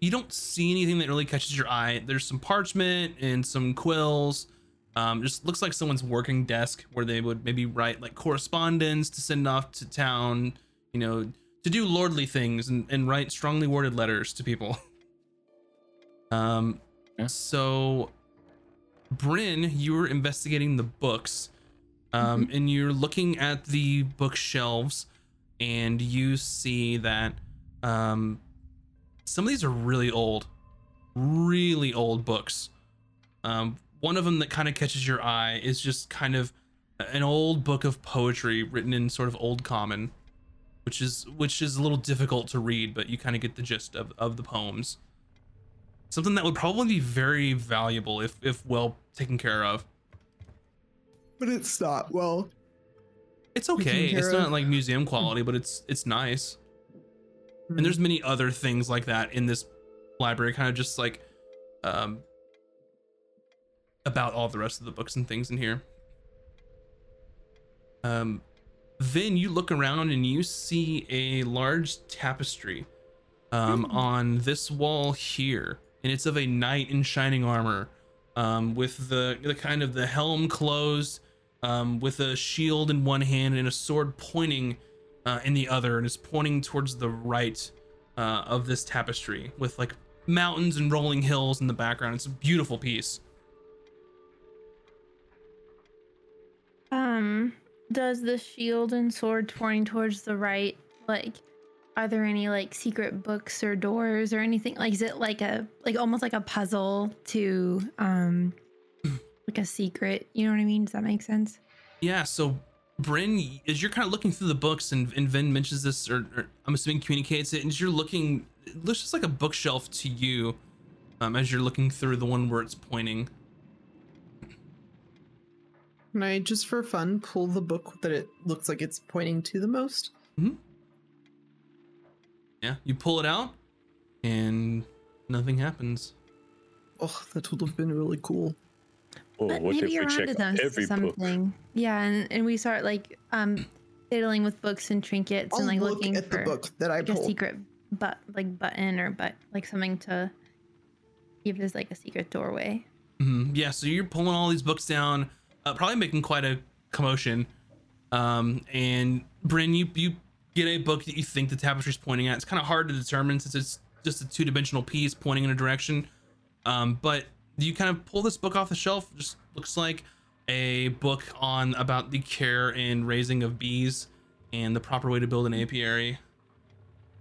you don't see anything that really catches your eye. There's some parchment and some quills, Um, just looks like someone's working desk where they would maybe write like correspondence to send off to town, you know, to do lordly things and, and write strongly worded letters to people. Um, Yeah. so Bryn, you were investigating the books, um, and you're looking at the bookshelves, and you see that um, some of these are really old, really old books. Um, one of them that kind of catches your eye is just kind of an old book of poetry written in sort of old common, which is which is a little difficult to read, but you kind of get the gist of, of the poems. Something that would probably be very valuable if if well taken care of. But it's not. Well, It's okay. It's not of. like museum quality, but it's it's nice. Hmm. And there's many other things like that in this library, kind of just like um about all the rest of the books and things in here. Um then you look around and you see a large tapestry um on this wall here. And it's of a knight in shining armor. Um, with the the kind of the helm closed, um, with a shield in one hand and a sword pointing uh, in the other, and is pointing towards the right uh, of this tapestry, with like mountains and rolling hills in the background. It's a beautiful piece. Um, does the shield and sword pointing towards the right, like, are there any like secret books or doors or anything? Like, is it like a like almost like a puzzle to um, like a secret? You know what I mean? Does that make sense? Yeah, so Bryn, as you're kind of looking through the books, and, and Vin mentions this, or, or I'm assuming communicates it, and as you're looking, it looks just like a bookshelf to you, um, as you're looking through the one where it's pointing. Can I just for fun pull the book that it looks like it's pointing to the most? Hmm. Yeah, you pull it out, and nothing happens. Oh, that would have been really cool. Oh, But what if maybe we you're check onto them every book? something. Yeah, and, and we start like um fiddling with books and trinkets I'll and like look looking at for the book that I like a secret but like button or but like something to give us like a secret doorway. hmm Yeah, so you're pulling all these books down, uh, probably making quite a commotion. Um, and Bryn, you you get a book that you think the tapestry's pointing at. It's kind of hard to determine since it's just a two dimensional piece pointing in a direction. Um, but you kind of pull this book off the shelf. Just looks like a book on about the care and raising of bees and the proper way to build an apiary.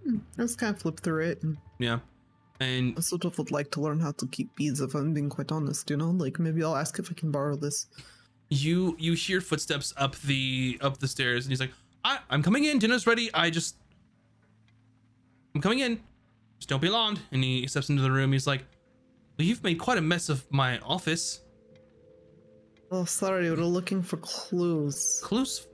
Hmm, I just kind of flip through it and Yeah, and I sort of would like to learn how to keep bees if I'm being quite honest, you know? Like maybe I'll ask if I can borrow this. you you hear footsteps up the up the stairs and he's like I, i'm coming in dinner's ready i just i'm coming in just don't be alarmed and he steps into the room he's like you've made quite a mess of my office Oh, sorry, We're looking for clues. clues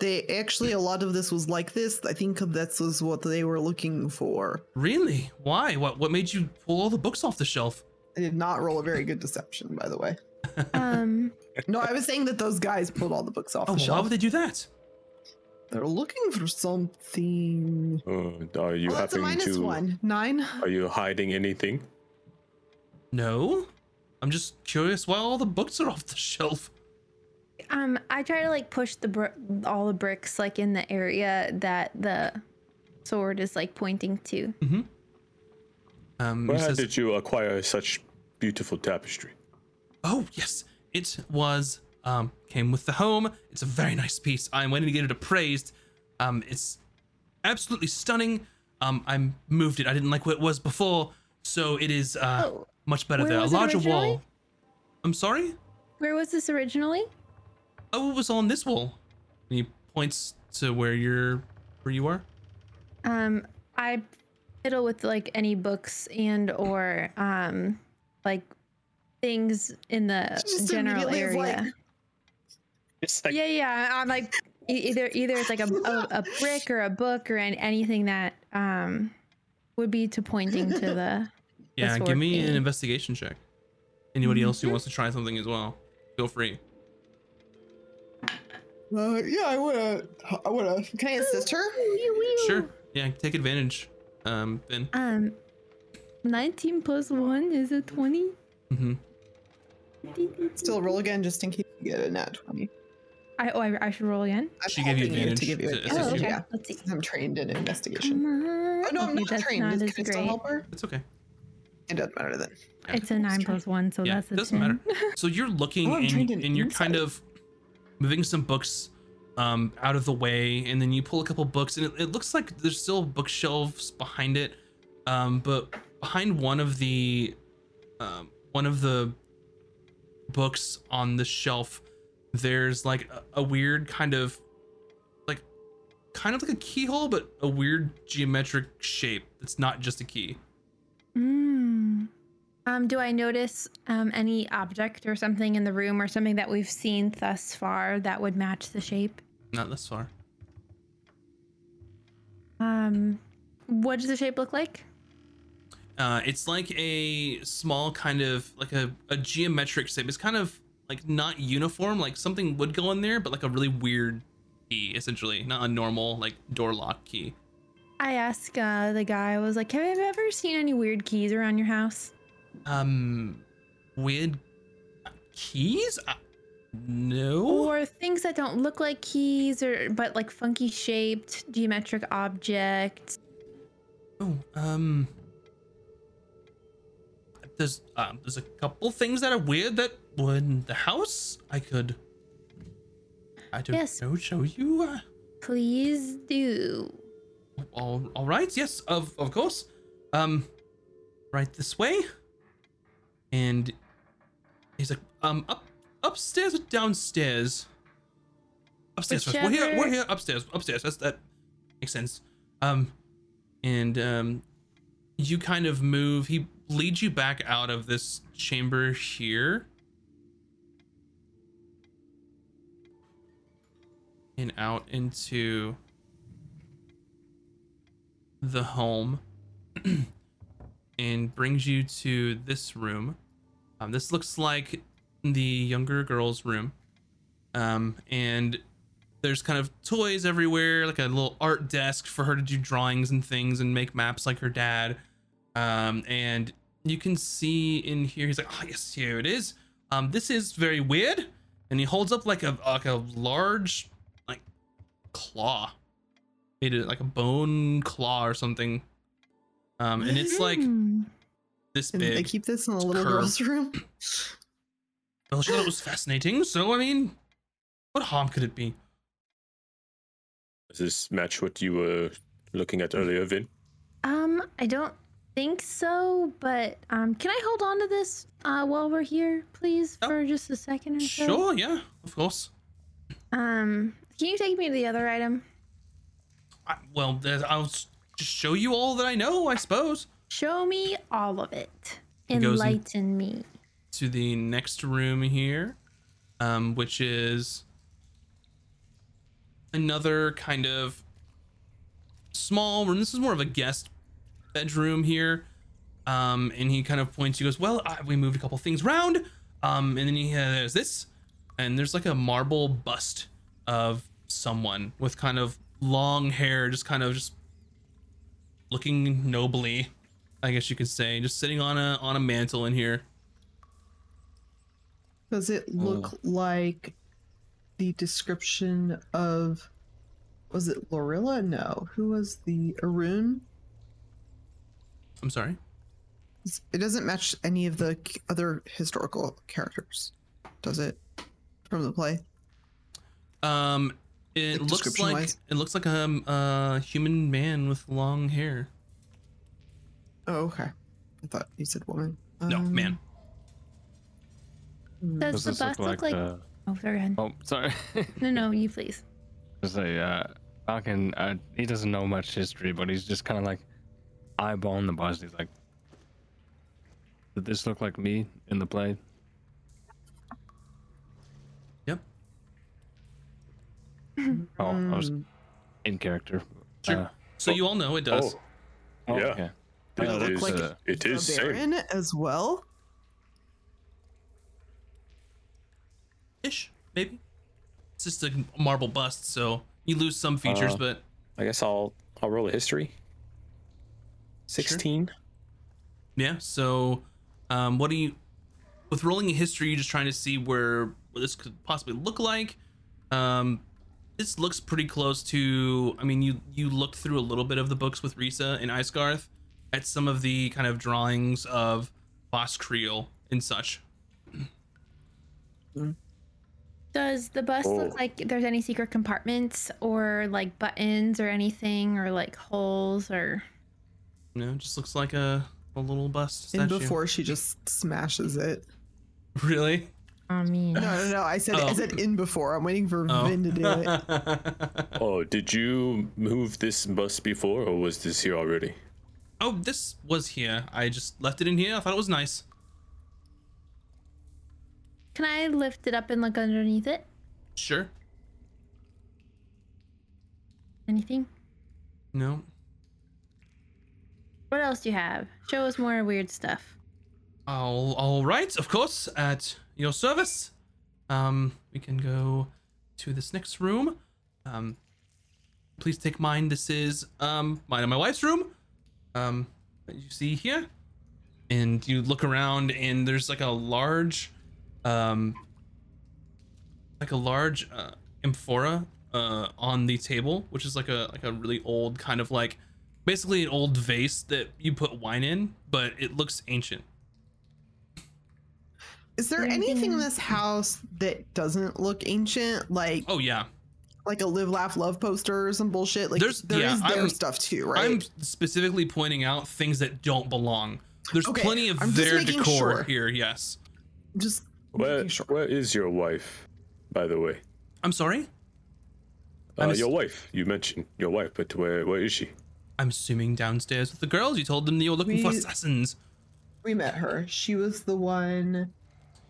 They actually, a lot of this was like this. I think that was what they were looking for. really why what what made you pull all the books off the shelf I did not roll a very good deception, by the way. Um No, I was saying that those guys pulled all the books off oh the why shelf. Why would they do that They're looking for something. Uh, are you oh, that's a having minus to? one. Nine. Are you hiding anything? No i'm just curious why all the books are off the shelf um I try to like push the br- all the bricks like in the area that the sword is like pointing to. Mm-hmm. um Where says, did you acquire such beautiful tapestry? Oh yes, it was um came with the home. It's a very nice piece. I'm waiting to get it appraised. Um, it's absolutely stunning. Um, I moved it. I didn't like what it was before, so it is uh Oh, much better there. A larger wall. I'm sorry. Where was this originally? Oh, it was on this wall. And he points to where you're, where you are. Um, I fiddle with like any books and or um like things in the Just general area. like- like yeah, yeah. I'm like e- either either it's like a, a, a brick or a book or an, anything that um would be to pointing to the. Yeah, sword give me an investigation check. Anybody else Mm-hmm. who wants to try something as well, feel free. Uh, yeah, I wanna. I wanna. Can I assist her? Sure. Yeah, take advantage. Um, Ben. Um, nineteen plus one is a twenty. Mm-hmm. Still roll again just in case you get a nat 20. I oh I, I should roll again. I'm She gave you advantage to give you to advantage. Oh okay. Yeah, Let's see. I'm trained in investigation. Come on. Oh, no, I'm Okay, not trained. not Can as I still help her? It's okay. It doesn't matter then. It's a nine plus one, so Yeah, that's a doesn't 10. matter. So you're looking Oh, and, and you're kind of moving some books um, out of the way, and then you pull a couple books, and it, it looks like there's still bookshelves behind it, um, but behind one of the um, one of the books on the shelf, there's like a, a weird kind of like kind of like a keyhole, but a weird geometric shape. It's not just a key. Mm. Um, do I notice um, any object or something in the room or something that we've seen thus far that would match the shape? Not this far. Um, what does the shape look like? Uh, it's like a small kind of like a, a geometric shape. It's kind of like not uniform, like something would go in there, but like a really weird key, essentially, not a normal like door lock key. I asked uh, the guy, I was like, have you ever seen any weird keys around your house? Um, weird keys? Uh, no. Or things that don't look like keys or but like funky shaped geometric objects? Oh, um, there's um, there's a couple things that are weird that were in the house. I could, I don't Yes. know, show you. Uh, Please do. All, all right yes of of course. Um right this way. And he's like um up upstairs or downstairs? Upstairs first. we're here we're here upstairs upstairs. That's that makes sense. Um and um you kind of move. He leads you back out of this chamber here. And out into the home and brings you to this room. Um, this looks like the younger girl's room. Um, and there's kind of toys everywhere, like a little art desk for her to do drawings and things and make maps like her dad. Um, and you can see in here, he's like, oh, yes, here it is. Um, this is very weird. And he holds up like a like a large like claw made it like a bone claw or something. Um, and it's like Hmm. this And they keep this in the little curve. girl's room. Well, she thought it was fascinating. So I mean, what harm could it be? Does this match what you were looking at earlier, Vin? Um, I don't think so, but um, can I hold on to this uh while we're here, please, Oh. for just a second or so? Sure, yeah, of course. Um, can you take me to the other item? I, well, I'll just show you all that I know, I suppose. Show me all of it. Enlighten me. To the next room here, um, which is another kind of small room. This is more of a guest bedroom here. Um, and he kind of points. He goes, "Well, I, we moved a couple things around." Um, and then he has this, and there's like a marble bust of someone with kind of long hair, just kind of just looking nobly, I guess you could say, just sitting on a on a mantle in here. Does it look like the description of was it Lorilla? No. Who was the Arun? I'm sorry. It doesn't match any of the other historical characters, does it? From the play. Um, it Like, looks like description-wise? it looks like a, um, a human man with long hair. Oh, okay. I thought you said woman. No, Um, man. Does Does the this bust look look like, like? the? Oh, sorry. go ahead. Oh, sorry. No, no, you please. Just say, uh, Falcon. Uh, he doesn't know much history, but he's just kind of like eyeballing the bust. He's like, "Did this look like me in the play?" Oh, I was Hmm. in character. Sure. Uh, So you all know it does. Oh, oh, Yeah. Okay. Does Uh, it there's, look like uh, it is the. Baron as well? Ish, maybe. It's just a marble bust, so you lose some features, Uh, but I guess I'll I'll roll a history. Sixteen. yeah. So, um, what do you? with rolling a history, you're just trying to see where this could possibly look like. Um, this looks pretty close to. I mean, you you looked through a little bit of the books with Risa and Icegarth at some of the kind of drawings of Boss Creel and such. Does the bus Oh. look like there's any secret compartments or like buttons or anything or like holes or No, it just looks like a a little bust And before she just smashes it. really? I mean No, no, no. I said I Oh. said in before. I'm waiting for Oh. Vin to do it. Oh, did you move this bus before, or was this here already? oh, this was here. I just left it in here. I thought it was nice. can I lift it up and look underneath it? Sure. Anything? No. What else do you have? Show us more weird stuff. All, all right, of course, at your service. Um, we can go to this next room. Um, please take mine. This is um mine and my wife's room. Um, you see here, and you look around, and there's like a large, um, like a large uh, amphora uh on the table, which is like a like a really old kind of like, basically an old vase that you put wine in, but it looks ancient. Is there Anything- anything in this house that doesn't look ancient? Like Oh yeah, like a live laugh love poster or some bullshit? Like There's- there yeah, is their I'm- stuff too, right? I'm specifically pointing out things that don't belong. There's Okay, plenty of I'm their decor sure. here. Yes. just Where, sure. where is your wife, by the way? I'm sorry. Uh, I'm ass- your wife. You mentioned your wife, but where where is she? I'm assuming downstairs with the girls. You told them you were looking for assassins. We met her. She was the one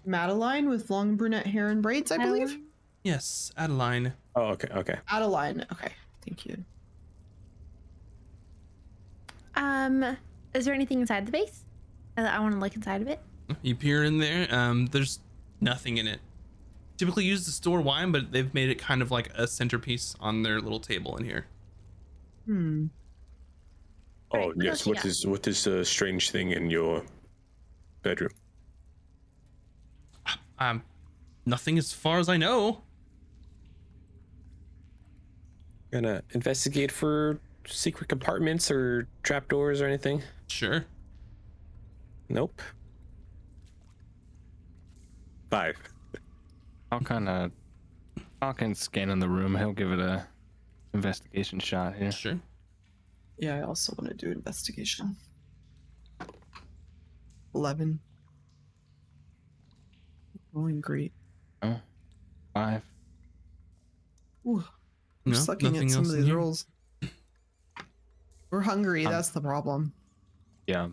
Madeline with long brunette hair and braids, I believe. Yes, Adeline. Oh, okay, okay. Adeline. Okay. Thank you. Um, is there anything inside the base? I, I want to look inside of it. You peer in there. Um, there's nothing in it. Typically used to store wine, but they've made it kind of like a centerpiece on their little table in here. Hmm. Oh Right, what yes. you What got? is what is the strange thing in your bedroom? Um, nothing as far as I know. Gonna investigate for secret compartments or trapdoors or anything? Sure. Nope. Five. I'll kind of, I'll can scan in the room. He'll give it a investigation shot here. Sure. Yeah, I also want to do investigation. Eleven. Going great. Oh, five. Ooh, we're No, sucking at some of these here? rolls. We're hungry. Um, that's the problem. Yeah,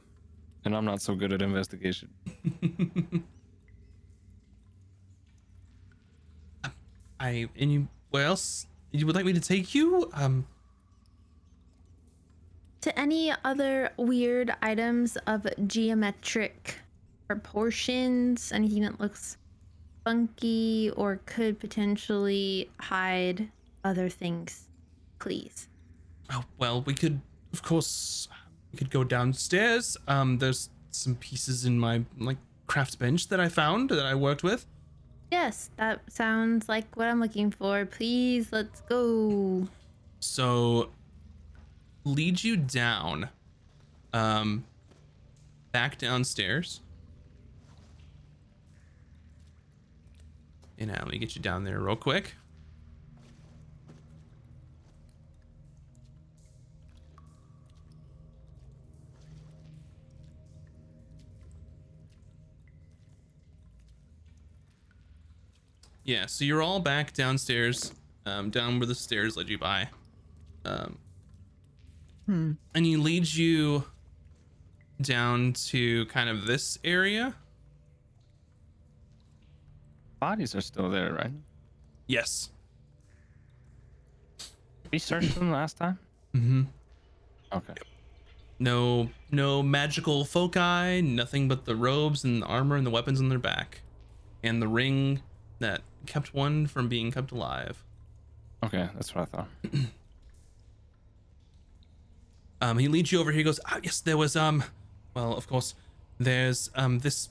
and I'm not so good at investigation. I and you. Where else you would like me to take you? Um, To any other weird items of geometric proportions, anything that looks funky or could potentially hide other things, please. Oh, well, we could, of course, we could go downstairs. Um, there's some pieces in my like craft bench that I found that I worked with. Yes, that sounds like what I'm looking for. Please, let's go. So, lead you down, um, back downstairs. And now let me get you down there real quick. Yeah, so you're all back downstairs, um, down where the stairs led you by. Um, Hmm. and he leads you down to kind of this area. Bodies are still there, right? Yes. We searched them last time. Mm-hmm. Okay. No, no magical foci. Nothing but the robes and the armor and the weapons on their back, and the ring that kept one from being kept alive. Okay, that's what I thought. Um, he leads you over here. He goes, ah, yes, there was um, well, of course, there's um this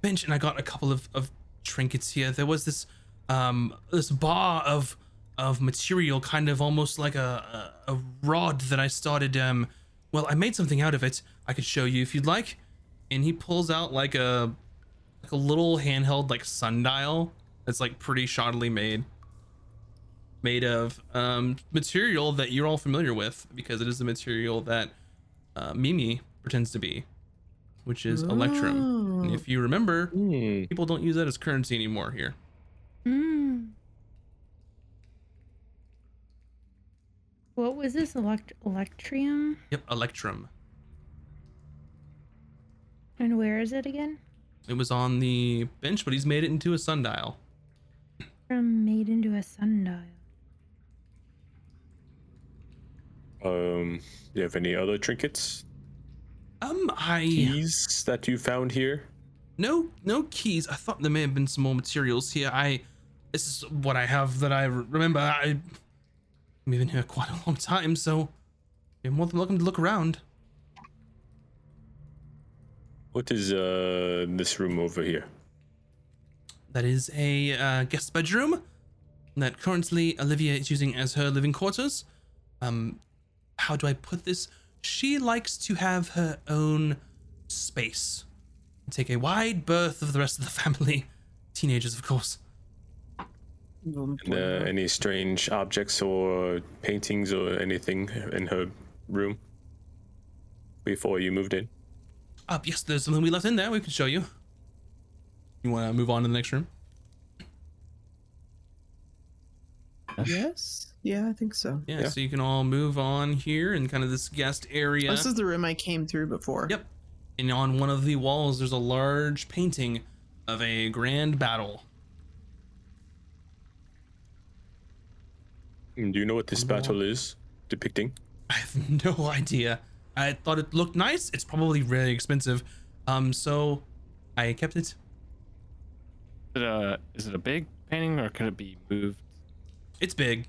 bench and I got a couple of, of trinkets here. There was this um this bar of of material, kind of almost like a, a, a rod that I started um well, I made something out of it. I could show you if you'd like. And he pulls out like a like a little handheld like sundial that's like pretty shoddily made. Made of um material that you're all familiar with because it is the material that uh, Mimi pretends to be, which is Electrum. And if you remember, Hmm. people don't use that as currency anymore here. Mm. What was this? Elect- Electrium? Yep, Electrum. And where is it again? It was on the bench, but he's made it into a sundial. From made into a sundial. Um, do you have any other trinkets, Um, I keys that you found here? No no keys. I thought there may have been some more materials here. I this is what I have that I remember. I I've been here quite a long time, so you're more than welcome to look around. What is uh this room over here? That is a uh, guest bedroom that currently Olivia is using as her living quarters. Um, how do I put this? She likes to have her own space, take a wide berth of the rest of the family, teenagers, of course. And, uh, any strange objects or paintings or anything in her room before you moved in? Uh, yes, there's something we left in there. We can show you. You want to move on to the next room? Yes. Yeah, I think so. Yeah, Yeah. So you can all move on here in kind of this guest area. This is the room I came through before. Yep. And on one of the walls, there's a large painting of a grand battle. Do you know what this battle is depicting? I have no idea. I thought it looked nice. It's probably really expensive. Um, so I kept it. Is it a is it a big painting or could it be moved? It's big.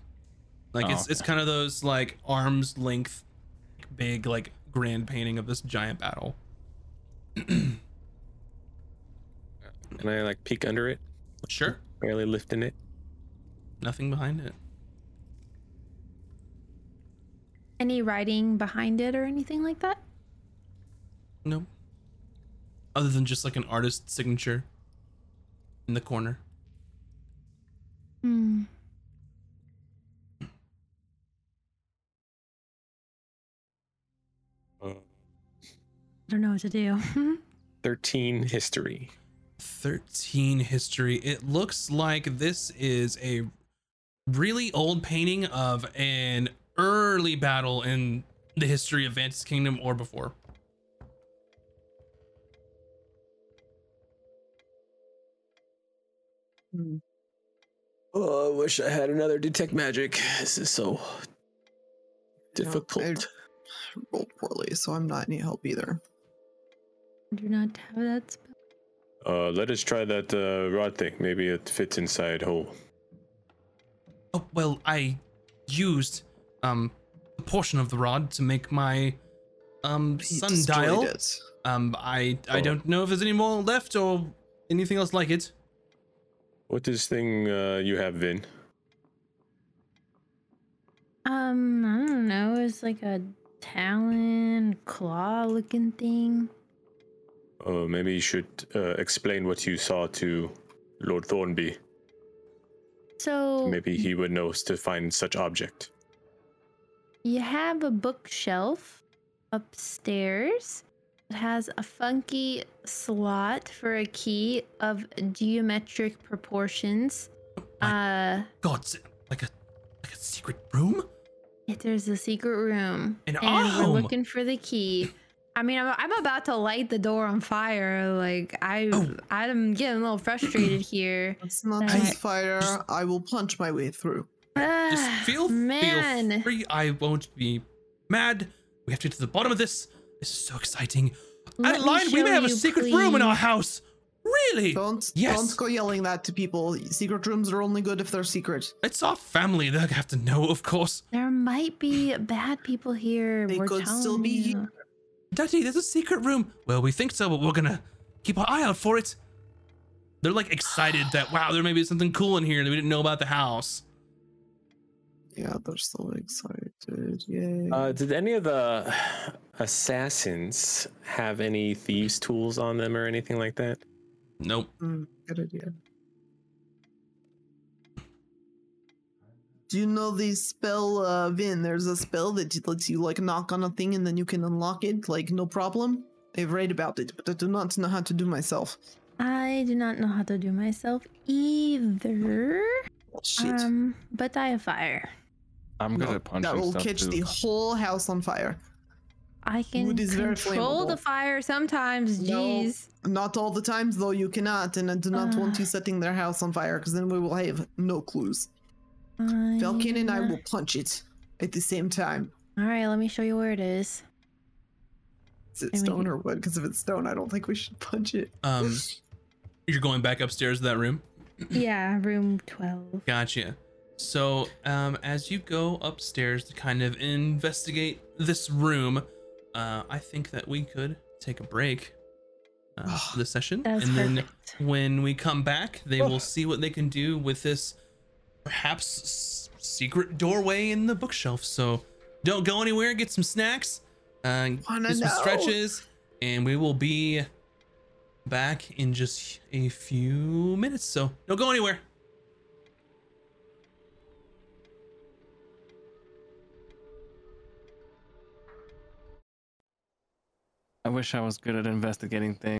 Like Oh, it's it's kind of those like arms length, big like grand painting of this giant battle. Can I like peek under it, Sure. barely lifting it? Nothing behind it. Any writing behind it or anything like that? No. Other than just like an artist signature in the corner. Hmm. Don't know what to do. 13 history. 13 history. It looks like this is a really old painting of an early battle in the history of Vantis Kingdom or before. Hmm. Oh, I wish I had another detect magic. This is so difficult. I rolled poorly, so I'm not any help either. I do not have that spell. Uh, let us try that uh, rod thing. Maybe it fits inside hole. Oh, well, I used um a portion of the rod to make my um He sundial. it. Um I I Oh. don't know if there's any more left or anything else like it. What is thing uh, you have, Vin? Um, I don't know. It's like a talon claw looking thing. Oh, maybe you should uh, explain what you saw to Lord Thornby. So Maybe he would know to find such object. you have a bookshelf upstairs. It has a funky slot for a key of geometric proportions. Uh, God, like a like a secret room? if there's a secret room, An and we're arm! looking for the key. I mean, I'm, I'm about to light the door on fire. Like I, Oh. I'm getting a little frustrated here. It's not I- this fire. I will punch my way through. Just Ah, feel man. feel free. I won't be mad. We have to get to the bottom of this. This is so exciting. Let me Adeline, we may have a you, secret room in our house. Really? Don't Yes. don't go yelling that to people. Secret rooms are only good if they're secret. It's our family. They have to know, of course. There might be bad people here. They we're could still be you. Daddy, there's a secret room. Well, we think so, but we're gonna keep our eye out for it. they're like excited that wow, there may be something cool in here that we didn't know about the house. Yeah, they're so excited. Yay. Uh, did any of the assassins have any thieves' tools on them or anything like that? Nope. Mm, good idea. Do you know the spell, uh, Vin? There's a spell that lets you, like, knock on a thing and then you can unlock it, like, no problem? I've read about it, but I do not know how to do myself. I do not know how to do myself either. Oh, shit. Um, but I have fire. I'm good No, at punching that will stuff catch too. the whole house on fire. I can Wood is very control the fire sometimes. No. Jeez. Not all the times, though, you cannot, and I do not want Ah. you setting their house on fire, because then we will have no clues. Falcon and I will punch it at the same time. All right, let me show you where it is. Is it I mean- stone or wood? Because if it's stone, I don't think we should punch it. Um, you're going back upstairs to that room. yeah, room 12. Gotcha. So, um, as you go upstairs to kind of investigate this room, uh, I think that we could take a break uh, for the session, That's and then when we come back, they will see what they can do with this perhaps secret doorway in the bookshelf. So, don't go anywhere. Get some snacks, uh, Wanna get some know. stretches, and we will be back in just a few minutes. So, don't go anywhere. I wish I was good at investigating things.